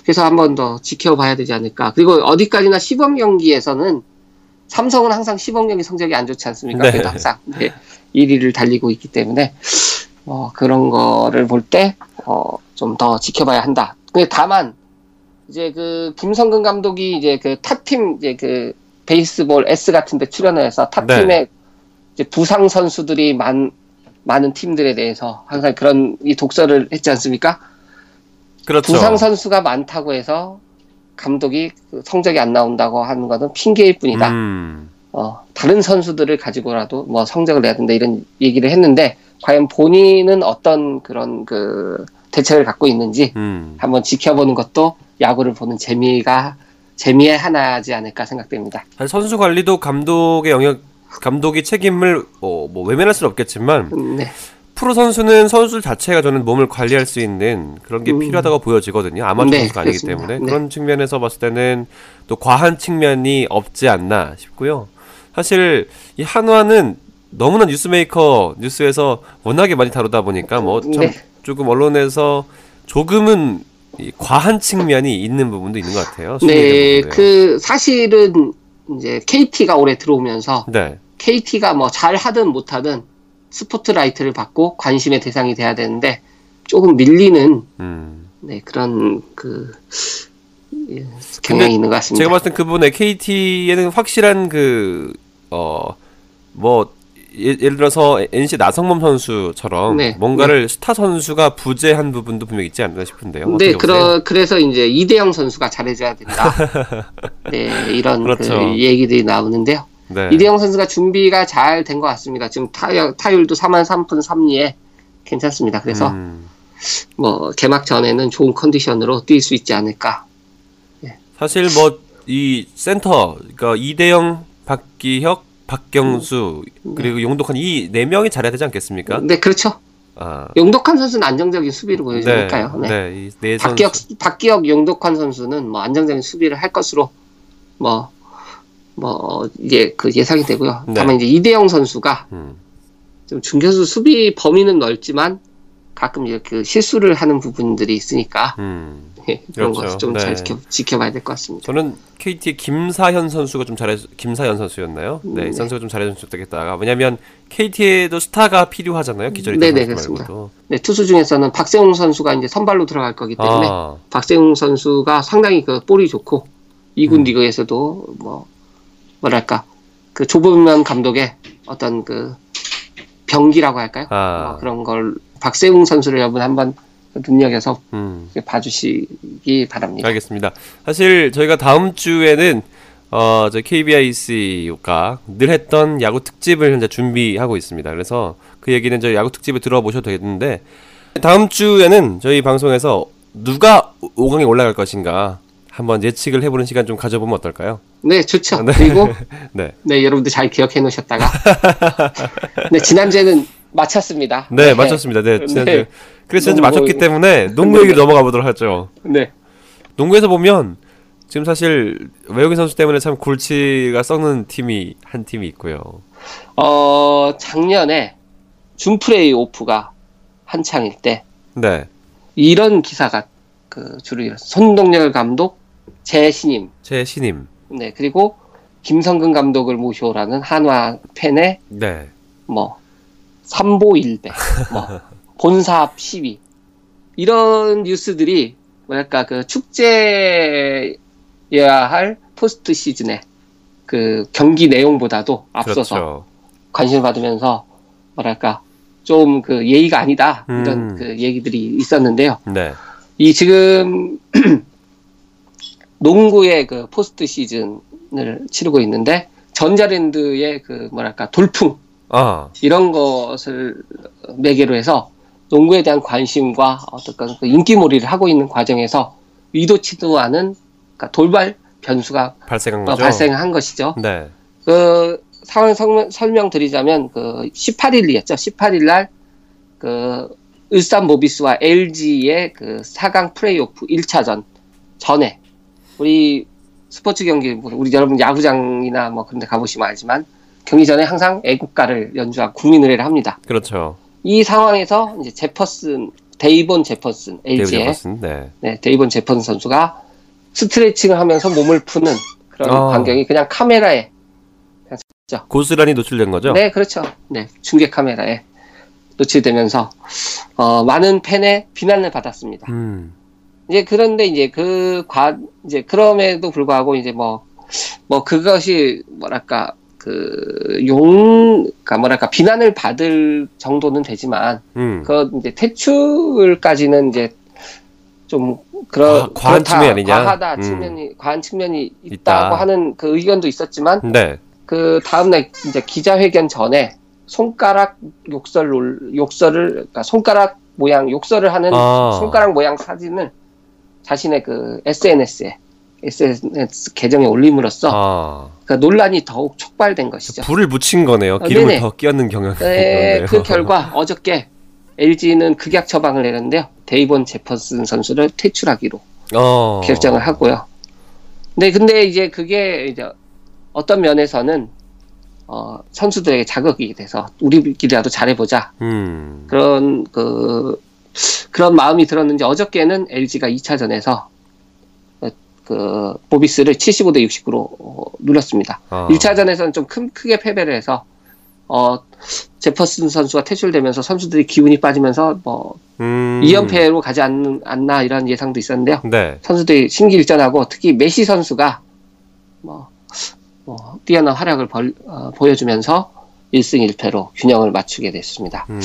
[SPEAKER 6] 그래서 한 번 더 지켜봐야 되지 않을까. 그리고 어디까지나 시범 경기에서는 삼성은 항상 시범 경기 성적이 안 좋지 않습니까?
[SPEAKER 5] 네.
[SPEAKER 6] 그래도 항상 네, 1위를 달리고 있기 때문에 어, 그런 거를 볼때 어, 좀더 지켜봐야 한다. 근데 다만 이제 그 김성근 감독이 이제 그 탑팀 이제 그 베이스볼 S 같은 데 출연해서 탑팀에
[SPEAKER 5] 네.
[SPEAKER 6] 이제 부상 선수들이 많 많은 팀들에 대해서 항상 그런 이 독서를 했지 않습니까?
[SPEAKER 5] 그렇죠.
[SPEAKER 6] 부상 선수가 많다고 해서 감독이 그 성적이 안 나온다고 하는 것은 핑계일 뿐이다.
[SPEAKER 5] 음.
[SPEAKER 6] 어, 다른 선수들을 가지고라도 뭐 성적을 내야 된다 이런 얘기를 했는데 과연 본인은 어떤 그런 그 대책을 갖고 있는지
[SPEAKER 5] 음.
[SPEAKER 6] 한번 지켜보는 것도 야구를 보는 재미가 재미의 하나지 않을까 생각됩니다.
[SPEAKER 5] 선수 관리도 감독의 영역 감독이 책임을 어, 뭐 외면할 수는 없겠지만
[SPEAKER 6] 음, 네.
[SPEAKER 5] 프로 선수는 선수 자체가 저는 몸을 관리할 수 있는 그런 게
[SPEAKER 6] 음.
[SPEAKER 5] 필요하다고 보여지거든요. 아마추어
[SPEAKER 6] 네,
[SPEAKER 5] 선수가 아니기
[SPEAKER 6] 그렇습니다.
[SPEAKER 5] 때문에
[SPEAKER 6] 네.
[SPEAKER 5] 그런 측면에서 봤을 때는 또 과한 측면이 없지 않나 싶고요. 사실 이 한화는 너무나 뉴스메이커 뉴스에서 워낙에 많이 다루다 보니까 뭐참
[SPEAKER 6] 네.
[SPEAKER 5] 조금 언론에서 조금은 이 과한 측면이 있는 부분도 있는 것 같아요.
[SPEAKER 6] 네,
[SPEAKER 5] 부분도요.
[SPEAKER 6] 그 사실은 이제 KT가 올해 들어오면서
[SPEAKER 5] 네.
[SPEAKER 6] KT가 뭐 잘 하든 못하든 스포트라이트를 받고 관심의 대상이 돼야 되는데 조금 밀리는
[SPEAKER 5] 음.
[SPEAKER 6] 네, 그런 그 예, 경향이 있는 것 같습니다.
[SPEAKER 5] 제가 봤을 땐 그분의 KT에는 확실한 그, 어, 뭐, 예, 예를 들어서 NC 나성범 선수처럼
[SPEAKER 6] 네,
[SPEAKER 5] 뭔가를 스타 선수가 부재한 부분도 분명 있지 않나 싶은데요.
[SPEAKER 6] 네? 그러, 그래서 이제 이대영 선수가 잘해줘야 된다. 네, 이런
[SPEAKER 5] 그렇죠.
[SPEAKER 6] 그 얘기들이 나오는데요.
[SPEAKER 5] 네.
[SPEAKER 6] 이대영 선수가 준비가 잘 된 것 같습니다. 지금 타율, 타율도 4만 3분 3리에 괜찮습니다. 그래서
[SPEAKER 5] 음,
[SPEAKER 6] 뭐 개막 전에는 좋은 컨디션으로 뛸 수 있지 않을까.
[SPEAKER 5] 사실 뭐, 이 센터, 그러니까 이대영, 박기혁, 박경수, 그리고 용독한 이 네 명이 잘해야 되지 않겠습니까?
[SPEAKER 6] 네, 그렇죠.
[SPEAKER 5] 아,
[SPEAKER 6] 용독한 선수는 안정적인 수비를 보여주니까요. 네.
[SPEAKER 5] 네, 이네 선수.
[SPEAKER 6] 박기혁, 박기혁, 용독한 선수는 뭐 안정적인 수비를 할 것으로 뭐, 뭐, 이게 그 예상이 되고요.
[SPEAKER 5] 네.
[SPEAKER 6] 다만 이제 이대영 선수가
[SPEAKER 5] 음,
[SPEAKER 6] 좀 중견수 수비 범위는 넓지만 가끔 이렇게 그 실수를 하는 부분들이 있으니까
[SPEAKER 5] 음.
[SPEAKER 6] 그런
[SPEAKER 5] 그렇죠.
[SPEAKER 6] 것을 좀잘
[SPEAKER 5] 네.
[SPEAKER 6] 지켜, 지켜봐야 될 것 같습니다.
[SPEAKER 5] 저는 KT의 김사현 선수가 좀 잘해 김사현 선수였나요? 네, 이
[SPEAKER 6] 네.
[SPEAKER 5] 선수가 좀 잘해줬으면 좋겠다. 왜냐면 KT에도 스타가 필요하잖아요. 기절이
[SPEAKER 6] 네네, 그렇습니다.
[SPEAKER 5] 말고도.
[SPEAKER 6] 네, 투수 중에서는 박세웅 선수가 이제 선발로 들어갈 거기 때문에
[SPEAKER 5] 아,
[SPEAKER 6] 박세웅 선수가 상당히 그 볼이 좋고 이군
[SPEAKER 5] 음.
[SPEAKER 6] 리그에서도 뭐 뭐랄까 그 조범면 감독의 어떤 그 병기라고 할까요?
[SPEAKER 5] 아.
[SPEAKER 6] 뭐 그런 걸 박세웅 선수를 여러분 한번 눈여겨서
[SPEAKER 5] 음,
[SPEAKER 6] 봐주시기 바랍니다.
[SPEAKER 5] 알겠습니다. 사실 저희가 다음 주에는 어, 저 KBIC가 늘 했던 야구 특집을 현재 준비하고 있습니다. 그래서 그 얘기는 저희 야구 특집을 들어보셔도 되겠는데 다음 주에는 저희 방송에서 누가 5강에 올라갈 것인가 한번 예측을 해보는 시간 좀 가져보면 어떨까요?
[SPEAKER 6] 네, 좋죠.
[SPEAKER 5] 네.
[SPEAKER 6] 그리고
[SPEAKER 5] 네.
[SPEAKER 6] 네, 여러분들 잘 기억해 놓으셨다가 네, 지난주에는 마쳤습니다.
[SPEAKER 5] 네, 맞췄습니다. 네, 지난주.
[SPEAKER 6] 네.
[SPEAKER 5] 그래서 지난주 맞췄기 때문에 농구 얘기로 넘어가 보도록 하죠.
[SPEAKER 6] 네.
[SPEAKER 5] 농구에서 보면 지금 사실 외국인 선수 때문에 참 골치가 썩는 팀이 한 팀이 있고요.
[SPEAKER 6] 어, 작년에 준플레이 오프가 한창일 때
[SPEAKER 5] 네.
[SPEAKER 6] 이런 기사가 그 주로 일었어요. 손동열 감독 제 신임,
[SPEAKER 5] 제 신임.
[SPEAKER 6] 네 그리고 김성근 감독을 모셔라는 한화 팬의
[SPEAKER 5] 네.
[SPEAKER 6] 뭐 삼보 일배, 뭐 본사업 시위 이런 뉴스들이 뭐랄까 그 축제여야 할 포스트 시즌에 그 경기 내용보다도 앞서서
[SPEAKER 5] 그렇죠.
[SPEAKER 6] 관심을 받으면서 뭐랄까 좀 그 예의가 아니다 이런
[SPEAKER 5] 음.
[SPEAKER 6] 그 얘기들이 있었는데요.
[SPEAKER 5] 네.
[SPEAKER 6] 이 지금 농구의 그 포스트 시즌을 치르고 있는데 전자랜드의 그 뭐랄까 돌풍
[SPEAKER 5] 아,
[SPEAKER 6] 이런 것을 매개로 해서 농구에 대한 관심과 어떤 그 인기몰이를 하고 있는 과정에서 의도치도 않은 그러니까 돌발 변수가
[SPEAKER 5] 발생한
[SPEAKER 6] 어. 발생한 것이죠.
[SPEAKER 5] 네.
[SPEAKER 6] 그 상황 설명, 설명드리자면 그 18일이었죠. 18일 날그 울산 모비스와 LG의 그 4강 플레이오프 1차전 전에 우리 스포츠 경기 뭐 우리 여러분 야구장이나 뭐 그런 데 가보시면 알지만 경기 전에 항상 애국가를 연주하고 국민의례를 합니다.
[SPEAKER 5] 그렇죠.
[SPEAKER 6] 이 상황에서 이제 제퍼슨 데이본 제퍼슨 LG의
[SPEAKER 5] 제퍼슨. 네.
[SPEAKER 6] 네, 데이본 제퍼슨 선수가 스트레칭을 하면서 몸을 푸는 그런
[SPEAKER 5] 아.
[SPEAKER 6] 광경이 그냥 카메라에
[SPEAKER 5] 고스란히 노출된 거죠?
[SPEAKER 6] 네, 그렇죠. 네, 중계 카메라에 노출되면서 어, 많은 팬의 비난을 받았습니다.
[SPEAKER 5] 음.
[SPEAKER 6] 이제 그런데 이제 그 과 이제 그럼에도 불구하고 이제 뭐뭐 그것이 뭐랄까 그 용 그러니까 뭐랄까 비난을 받을 정도는 되지만
[SPEAKER 5] 음.
[SPEAKER 6] 그 이제 퇴출까지는 이제 좀 그런
[SPEAKER 5] 과- 과한 측면이 아니냐?
[SPEAKER 6] 과하다
[SPEAKER 5] 음.
[SPEAKER 6] 측면이 과한 측면이
[SPEAKER 5] 있다.
[SPEAKER 6] 있다고 하는 그 의견도 있었지만
[SPEAKER 5] 네.
[SPEAKER 6] 그 다음날 이제 기자회견 전에 손가락 욕설 롤- 욕설을 그러니까 손가락 모양 욕설을 하는
[SPEAKER 5] 아.
[SPEAKER 6] 손가락 모양 사진을 자신의 그 SNS에 SNS 계정에 올림으로써
[SPEAKER 5] 아.
[SPEAKER 6] 그 논란이 더욱 촉발된 것이죠.
[SPEAKER 5] 불을 붙인 거네요.
[SPEAKER 6] 어,
[SPEAKER 5] 기름을
[SPEAKER 6] 네네.
[SPEAKER 5] 더 끼얹는 경향이
[SPEAKER 6] 네. 그 결과 어저께 LG는 극약 처방을 내렸는데요. 데이본 제퍼슨 선수를 퇴출하기로
[SPEAKER 5] 어.
[SPEAKER 6] 결정을 하고요. 네, 근데 이제 그게 이제 어떤 면에서는 어, 선수들에게 자극이 돼서 우리끼리라도 잘해보자
[SPEAKER 5] 음.
[SPEAKER 6] 그런 그 그런 마음이 들었는지 어저께는 LG가 2차전에서 그 보비스를 75대 69로 어, 눌렀습니다.
[SPEAKER 5] 아.
[SPEAKER 6] 1차전에서는 좀 큰, 크게 패배를 해서 어 제퍼슨 선수가 퇴출되면서 선수들이 기운이 빠지면서 뭐
[SPEAKER 5] 음.
[SPEAKER 6] 2연패로 가지 않, 않나 이런 예상도 있었는데요.
[SPEAKER 5] 네.
[SPEAKER 6] 선수들이 신기일전하고 특히 메시 선수가 뭐, 뭐 뛰어난 활약을 벌- 어, 보여주면서 1승 1패로 균형을 맞추게 됐습니다.
[SPEAKER 5] 음.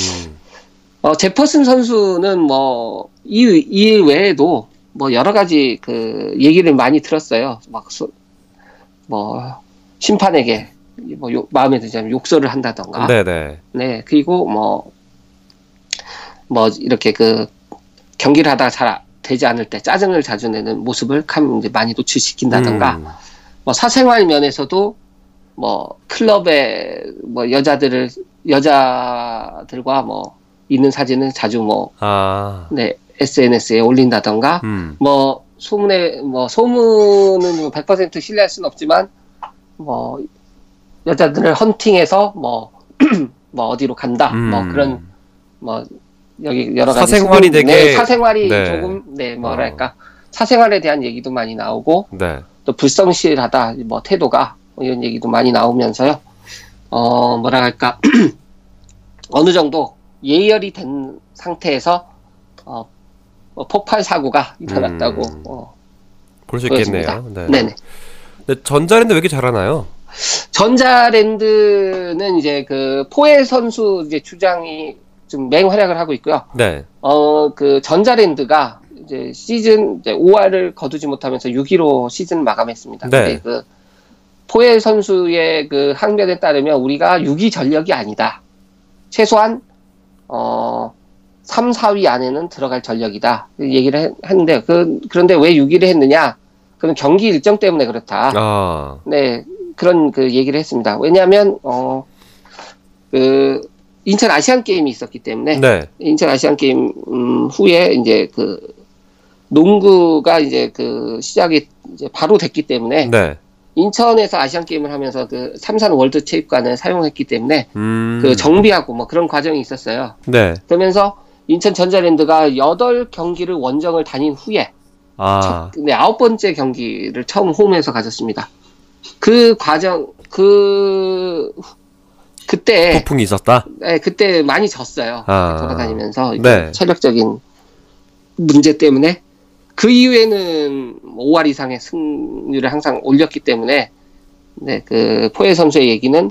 [SPEAKER 6] 어, 제퍼슨 선수는 뭐, 이, 이 외에도 뭐 여러 가지 그 얘기를 많이 들었어요. 막, 소- 뭐, 심판에게 뭐 욕- 마음에 들지 않으면 욕설을 한다던가.
[SPEAKER 5] 네네.
[SPEAKER 6] 네, 그리고 뭐, 뭐, 이렇게 그, 경기를 하다가 잘 아- 되지 않을 때 짜증을 자주 내는 모습을 참 이제 많이 노출시킨다던가,
[SPEAKER 5] 음.
[SPEAKER 6] 뭐, 사생활 면에서도 뭐, 클럽에 뭐, 여자들을, 여자들과 뭐, 있는 사진을 자주 뭐,
[SPEAKER 5] 아.
[SPEAKER 6] 네, SNS에 올린다던가,
[SPEAKER 5] 음.
[SPEAKER 6] 뭐, 소문에, 뭐, 소문은 뭐100% 신뢰할 수는 없지만, 뭐, 여자들을 헌팅해서 뭐, 뭐, 어디로 간다, 뭐,
[SPEAKER 5] 음.
[SPEAKER 6] 그런, 뭐, 여기 여러 가지.
[SPEAKER 5] 사생활이
[SPEAKER 6] 소문-
[SPEAKER 5] 되게-
[SPEAKER 6] 네, 사생활이
[SPEAKER 5] 네.
[SPEAKER 6] 조금, 네, 뭐랄까. 사생활에 대한 얘기도 많이 나오고,
[SPEAKER 5] 네.
[SPEAKER 6] 또 불성실하다, 뭐, 태도가, 뭐 이런 얘기도 많이 나오면서요. 어, 뭐라 할까. 어느 정도 예열이 된 상태에서, 어, 뭐 폭발 사고가 일어났다고,
[SPEAKER 5] 음.
[SPEAKER 6] 어,
[SPEAKER 5] 볼수
[SPEAKER 6] 보여집니다.
[SPEAKER 5] 있겠네요. 네.
[SPEAKER 6] 네네.
[SPEAKER 5] 근데 전자랜드 왜 이렇게 잘하나요?
[SPEAKER 6] 전자랜드는 이제 그 포에 선수 이제 주장이 좀 맹활약을 하고 있고요.
[SPEAKER 5] 네.
[SPEAKER 6] 어, 그 전자랜드가 이제 시즌 이제 5화를 거두지 못하면서 6위로 시즌 마감했습니다.
[SPEAKER 5] 네.
[SPEAKER 6] 그 포에 선수의 그 항변에 따르면 우리가 6위 전력이 아니다. 최소한 어 3, 4위 안에는 들어갈 전력이다. 그 얘기를 했- 했는데 그 그런데 왜 6위를 했느냐? 그는 경기 일정 때문에 그렇다.
[SPEAKER 5] 아.
[SPEAKER 6] 네, 그런 그 얘기를 했습니다. 왜냐하면 어, 그 인천 아시안 게임이 있었기 때문에
[SPEAKER 5] 네.
[SPEAKER 6] 인천 아시안 게임 음, 후에 이제 그 농구가 이제 그 시작이 이제 바로 됐기 때문에
[SPEAKER 5] 네.
[SPEAKER 6] 인천에서 아시안 게임을 하면서 그 삼산 월드 체육관을 사용했기 때문에
[SPEAKER 5] 음.
[SPEAKER 6] 그 정비하고 뭐 그런 과정이 있었어요.
[SPEAKER 5] 네.
[SPEAKER 6] 그러면서 인천 전자랜드가 8경기를 원정을 다닌 후에
[SPEAKER 2] 아,
[SPEAKER 6] 네, 아홉 번째 경기를 처음 홈에서 가졌습니다. 그 과정, 그, 그때,
[SPEAKER 2] 폭풍이 있었다.
[SPEAKER 6] 네, 그때 많이 졌어요.
[SPEAKER 2] 아.
[SPEAKER 6] 돌아다니면서.
[SPEAKER 2] 네.
[SPEAKER 6] 체력적인 문제 때문에. 그 이후에는 5할 이상의 승률을 항상 올렸기 때문에, 네, 그, 포에 선수의 얘기는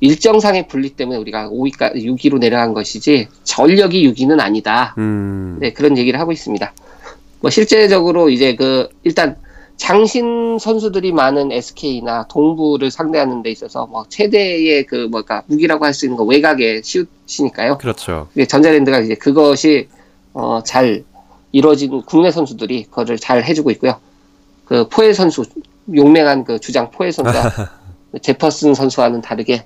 [SPEAKER 6] 일정상의 분리 때문에 우리가 5위까, 6위로 내려간 것이지, 전력이 6위는 아니다.
[SPEAKER 2] 음,
[SPEAKER 6] 네, 그런 얘기를 하고 있습니다. 뭐 실제적으로 이제 그 일단 장신 선수들이 많은 SK나 동부를 상대하는 데 있어서 뭐 최대의 그 뭐가 무기라고 할 수 있는 거 외곽의 슛이니까요.
[SPEAKER 2] 그렇죠.
[SPEAKER 6] 전자랜드가 이제 그것이 어, 잘 이루어진 국내 선수들이 그거를 잘 해주고 있고요. 그 포에 선수 용맹한 그 주장 포에 선수와 제퍼슨 선수와는 다르게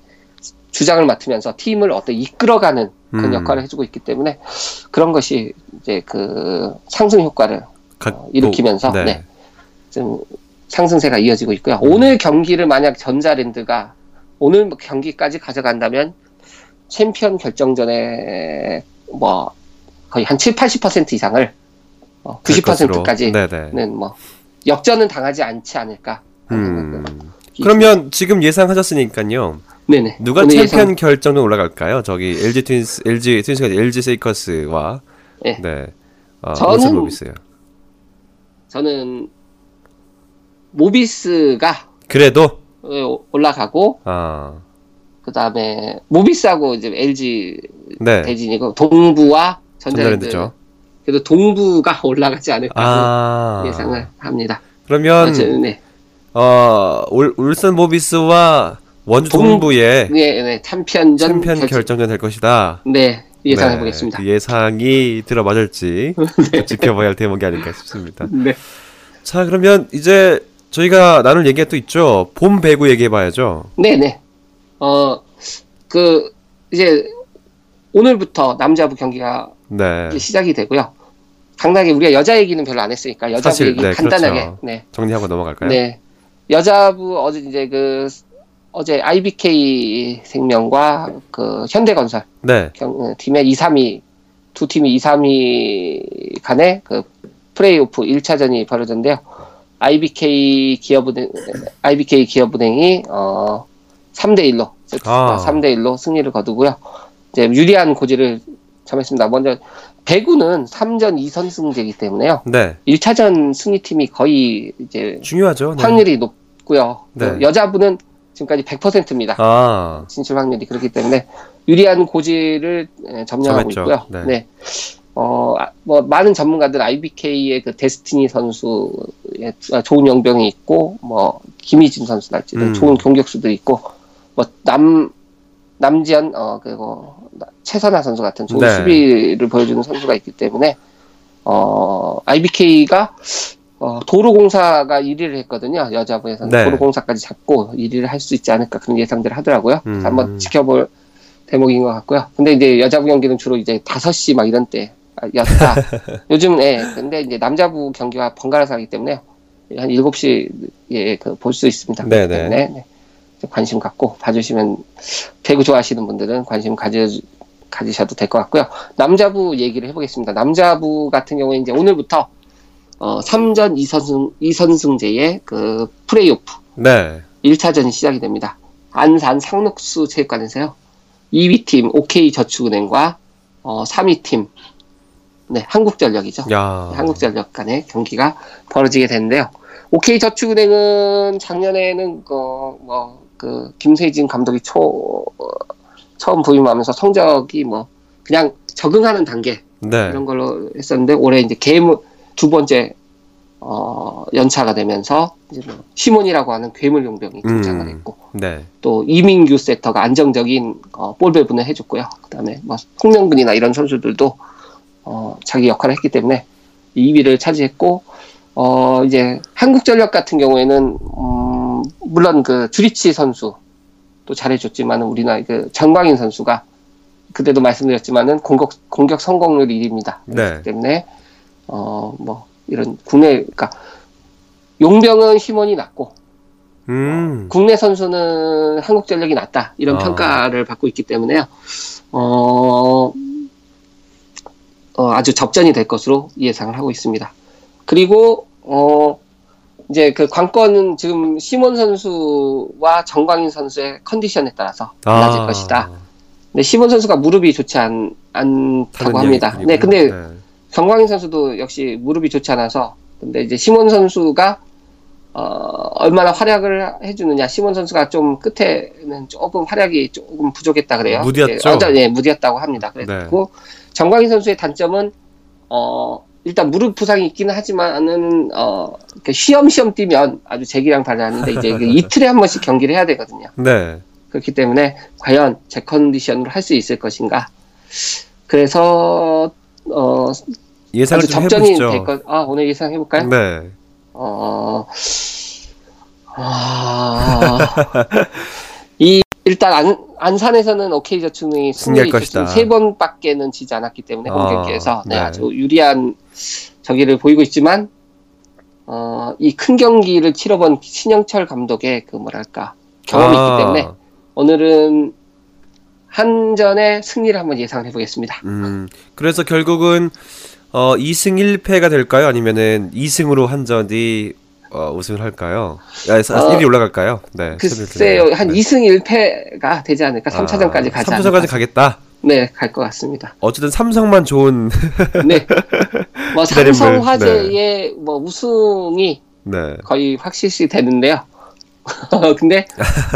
[SPEAKER 6] 주장을 맡으면서 팀을 어떤 이끌어가는 그런
[SPEAKER 2] 음.
[SPEAKER 6] 역할을 해주고 있기 때문에 그런 것이 이제 그 상승 효과를
[SPEAKER 2] 각-
[SPEAKER 6] 어, 일으키면서
[SPEAKER 2] 네.
[SPEAKER 6] 네. 좀 상승세가 이어지고 있고요. 오늘 경기를 만약 전자랜드가 오늘 경기까지 가져간다면 챔피언 결정전에 뭐 거의 한 7, 80% 이상을 어,
[SPEAKER 2] 될 것으로.
[SPEAKER 6] 90%까지는
[SPEAKER 2] 네네.
[SPEAKER 6] 뭐 역전은 당하지 않지 않을까.
[SPEAKER 2] 음. 그러면 지금 예상하셨으니까요.
[SPEAKER 6] 네네.
[SPEAKER 2] 누가 챔피언
[SPEAKER 6] 예상-
[SPEAKER 2] 결정으로 올라갈까요? 저기 LG 트윈스, LG 트윈스가 LG 세이커스와
[SPEAKER 6] 네.
[SPEAKER 2] 네. 어,
[SPEAKER 6] 저는-
[SPEAKER 2] 모비스요.
[SPEAKER 6] 저는 모비스가
[SPEAKER 2] 그래도
[SPEAKER 6] 어, 올라가고
[SPEAKER 2] 아,
[SPEAKER 6] 그 다음에 모비스하고 이제 LG
[SPEAKER 2] 네.
[SPEAKER 6] 대진이고 동부와 전자랜드
[SPEAKER 2] 전자랜드죠.
[SPEAKER 6] 그래도 동부가 올라가지 않을까
[SPEAKER 2] 아.
[SPEAKER 6] 예상을 합니다.
[SPEAKER 2] 그러면
[SPEAKER 6] 어쨌든 네.
[SPEAKER 2] 어, 울, 울산 모비스와 원주
[SPEAKER 6] 동-
[SPEAKER 2] 동부의
[SPEAKER 6] 네, 네, 챔피언 결정-
[SPEAKER 2] 결정전 될 것이다.
[SPEAKER 6] 네, 예상해
[SPEAKER 2] 네,
[SPEAKER 6] 보겠습니다.
[SPEAKER 2] 그 예상이 들어맞을지 지켜봐야 할 대목이 아닐까 싶습니다.
[SPEAKER 6] 네.
[SPEAKER 2] 자, 그러면 이제 저희가 나눌 얘기가 또 있죠. 봄 배구 얘기해 봐야죠.
[SPEAKER 6] 네, 네. 어, 그 이제 오늘부터 남자부 경기가
[SPEAKER 2] 네.
[SPEAKER 6] 시작이 되고요. 당당히 우리가 여자 얘기는 별로 안 했으니까 여자부
[SPEAKER 2] 사실,
[SPEAKER 6] 얘기
[SPEAKER 2] 네,
[SPEAKER 6] 간단하게.
[SPEAKER 2] 그렇죠.
[SPEAKER 6] 네.
[SPEAKER 2] 정리하고 넘어갈까요?
[SPEAKER 6] 네. 여자부 어제 이제 그 어제 IBK 생명과 그 현대건설
[SPEAKER 2] 네.
[SPEAKER 6] 경, 어, 팀의 2, 3위 두 팀이 2, 3위 간의 그 플레이오프 1차전이 벌어졌는데요. IBK 기업은행 IBK 기업은행이 어 3대 1로
[SPEAKER 2] 아.
[SPEAKER 6] 3대 1로 승리를 거두고요. 이제 유리한 고지를 점했습니다. 먼저 배구는 3전 2선승제이기 때문에요.
[SPEAKER 2] 네.
[SPEAKER 6] 1차전 승리팀이 거의 이제
[SPEAKER 2] 중요하죠. 네.
[SPEAKER 6] 확률이 높 고요.
[SPEAKER 2] 네.
[SPEAKER 6] 그 여자부는 지금까지 100%입니다.
[SPEAKER 2] 아,
[SPEAKER 6] 진출 확률이 그렇기 때문에 유리한 고지를 에, 점령하고
[SPEAKER 2] 점했죠.
[SPEAKER 6] 있고요.
[SPEAKER 2] 네.
[SPEAKER 6] 네. 어, 아, 뭐, 많은 전문가들 IBK의 그 데스티니 선수의 아, 좋은 용병이 있고, 뭐, 김희진 선수랄지
[SPEAKER 2] 음.
[SPEAKER 6] 좋은 공격수도 있고, 뭐, 남, 남지현, 어, 그리고 나- 최선아 선수 같은 좋은
[SPEAKER 2] 네.
[SPEAKER 6] 수비를 보여주는 선수가 있기 때문에, 어, IBK가 어, 도로공사가 1위를 했거든요. 여자부에서는
[SPEAKER 2] 네.
[SPEAKER 6] 도로공사까지 잡고 1위를 할 수 있지 않을까 그런 예상들을 하더라고요.
[SPEAKER 2] 음.
[SPEAKER 6] 한번 지켜볼 대목인 것 같고요. 근데 이제 여자부 경기는 주로 이제 5시 막 이런 때였다. 요즘, 예. 근데 이제 남자부 경기와 번갈아서 하기 때문에 한 7시에 그 볼 수 있습니다.
[SPEAKER 2] 네네.
[SPEAKER 6] 그렇기 때문에 네. 관심 갖고 봐주시면 배구 좋아하시는 분들은 관심 가져, 가지셔도 될 것 같고요. 남자부 얘기를 해보겠습니다. 남자부 같은 경우에 이제 오늘부터 어, 3전 2선승, 2선승제의 그 플레이오프
[SPEAKER 2] 네.
[SPEAKER 6] 1차전이 시작이 됩니다. 안산 상록수 체육관에서요. 2위 팀 OK 저축은행과 어, 3위 팀 네, 한국전력이죠.
[SPEAKER 2] 야.
[SPEAKER 6] 한국전력 간의 경기가 벌어지게 되는데요. OK 저축은행은 작년에는 그뭐그 김세진 감독이 초 처음 부임하면서 성적이 뭐 그냥 적응하는 단계
[SPEAKER 2] 네.
[SPEAKER 6] 이런 걸로 했었는데 올해 이제 괴물 두 번째 어, 연차가 되면서 이제 뭐 시몬이라고 하는 괴물 용병이 등장을
[SPEAKER 2] 음.
[SPEAKER 6] 했고
[SPEAKER 2] 네.
[SPEAKER 6] 또 이민규 세터가 안정적인 어, 볼 배분을 해줬고요. 그다음에 뭐 홍명근이나 이런 선수들도 어, 자기 역할을 했기 때문에 2위를 차지했고 어, 이제 한국전력 같은 경우에는 음, 물론 그 주리치 선수 또 잘해줬지만 우리나라 그 정광인 선수가 그때도 말씀드렸지만은 공격 공격 성공률 1위입니다.
[SPEAKER 2] 네.
[SPEAKER 6] 때문에 어 뭐 이런 국내 그러니까 용병은 힘원이 낮고
[SPEAKER 2] 음.
[SPEAKER 6] 국내 선수는 한국전력이 낫다 이런
[SPEAKER 2] 아.
[SPEAKER 6] 평가를 받고 있기 때문에요. 어, 어, 아주 접전이 될 것으로 예상을 하고 있습니다. 그리고 어, 이제 그 관건은 지금 시몬 선수와 정광인 선수의 컨디션에 따라서 달라질
[SPEAKER 5] 아.
[SPEAKER 6] 것이다. 근데 시몬 선수가 무릎이 좋지 않, 않다고 합니다. 네, 근데
[SPEAKER 5] 네.
[SPEAKER 6] 정광인 선수도 역시 무릎이 좋지 않아서 근데 이제 시몬 선수가 어, 얼마나 활약을 해주느냐. 시몬 선수가 좀 끝에는 조금 활약이 조금 부족했다 그래요.
[SPEAKER 5] 무디였죠?
[SPEAKER 6] 예, 예, 무디였다고 합니다. 그리고 정광인 선수의 단점은 어, 일단 무릎 부상이 있기는 하지만은 어, 쉬엄쉬엄 뛰면 아주 제기랑 달라는데 이제 그 이틀에 한 번씩 경기를 해야 되거든요.
[SPEAKER 5] 네.
[SPEAKER 6] 그렇기 때문에 과연 제 컨디션으로 할 수 있을 것인가. 그래서 어,
[SPEAKER 5] 예상을 좀
[SPEAKER 6] 접전이
[SPEAKER 5] 해보시죠.
[SPEAKER 6] 될 것. 아 오늘 예상 해볼까요?
[SPEAKER 5] 네.
[SPEAKER 6] 어, 아, 이 일단 안, 안산에서는 오케이 저축이
[SPEAKER 5] 승리할
[SPEAKER 6] 승리
[SPEAKER 5] 것이다.
[SPEAKER 6] 세 번밖에는 지지 않았기 때문에 홈
[SPEAKER 5] 아,
[SPEAKER 6] 경기에서 네,
[SPEAKER 5] 네.
[SPEAKER 6] 아주 유리한 저기를 보이고 있지만 어, 이 큰 경기를 치러본 신영철 감독의 그 뭐랄까 경험이
[SPEAKER 5] 아,
[SPEAKER 6] 있기 때문에 오늘은 한전의 승리를 한번 예상을 해보겠습니다.
[SPEAKER 5] 음, 그래서 결국은 어, 2승 1패가 될까요? 아니면은 2승으로 한전이 어, 우승을 할까요? 아,
[SPEAKER 6] 어,
[SPEAKER 5] 1위 올라갈까요? 네.
[SPEAKER 6] 글쎄요, 한
[SPEAKER 5] 네.
[SPEAKER 6] 2승 1패가 되지 않을까? 3차전까지 가지
[SPEAKER 5] 3차전까지
[SPEAKER 6] 않을까?
[SPEAKER 5] 가겠다.
[SPEAKER 6] 네, 갈 것 같습니다.
[SPEAKER 5] 어쨌든 삼성만 좋은
[SPEAKER 6] 네. 뭐
[SPEAKER 5] 기다림을,
[SPEAKER 6] 삼성 화재의 뭐 우승이
[SPEAKER 5] 네.
[SPEAKER 6] 거의 확실시 되는데요. 근데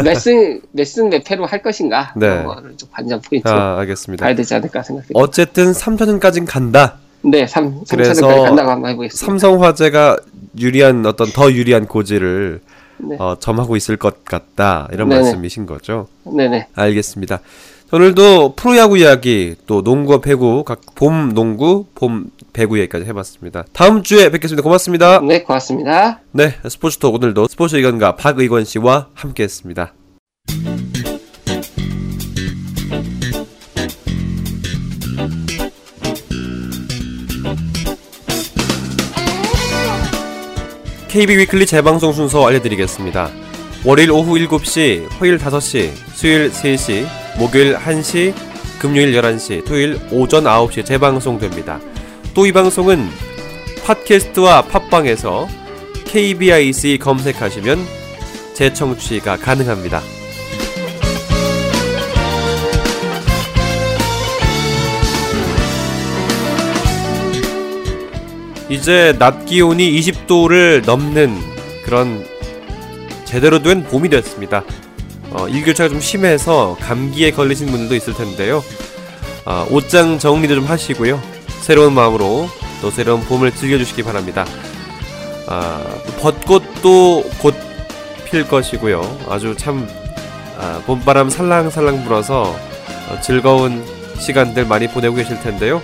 [SPEAKER 6] 몇승 몇승 몇 패로 할 것인가?
[SPEAKER 5] 네.
[SPEAKER 6] 그런 거를 좀 반전 포인트
[SPEAKER 5] 아, 알겠습니다.
[SPEAKER 6] 가야 되지 않을까 생각됩니다.
[SPEAKER 5] 어쨌든 3차전까지는 간다.
[SPEAKER 6] 네, 3,
[SPEAKER 5] 그래서
[SPEAKER 6] 3차전까지 간다고 한번 해보겠습니다.
[SPEAKER 5] 삼성화재가 유리한 어떤 더 유리한 고지를
[SPEAKER 6] 네.
[SPEAKER 5] 어, 점하고 있을 것 같다. 이런
[SPEAKER 6] 네네.
[SPEAKER 5] 말씀이신 거죠.
[SPEAKER 6] 네네.
[SPEAKER 5] 알겠습니다. 오늘도 프로야구 이야기 또 농구와 배구 각 봄 농구 봄 배구 얘기까지 해봤습니다. 다음 주에 뵙겠습니다. 고맙습니다.
[SPEAKER 6] 네, 고맙습니다.
[SPEAKER 5] 네 스포츠톡 오늘도 스포츠 의견가 박의건 씨와 함께했습니다. KB 위클리 재방송 순서 알려드리겠습니다. 월요일 오후 7시, 화요일 5시, 수요일 3시, 목요일 1시, 금요일 11시, 토요일 오전 9시에 재방송됩니다. 또 이 방송은 팟캐스트와 팟빵에서 KBIC 검색하시면 재청취가 가능합니다. 이제 낮 기온이 20도를 넘는 그런 제대로 된 봄이 됐습니다. 어, 일교차가 좀 심해서 감기에 걸리신 분들도 있을 텐데요. 아, 옷장 정리도 좀 하시고요. 새로운 마음으로 또 새로운 봄을 즐겨주시기 바랍니다. 아, 벚꽃도 곧 필 것이고요. 아주 참 아, 봄바람 살랑살랑 불어서 어, 즐거운 시간들 많이 보내고 계실 텐데요.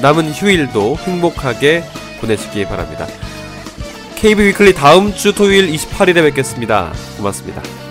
[SPEAKER 5] 남은 휴일도 행복하게 보내시기 바랍니다. KB 위클리 다음 주 토요일 28일에 뵙겠습니다. 고맙습니다.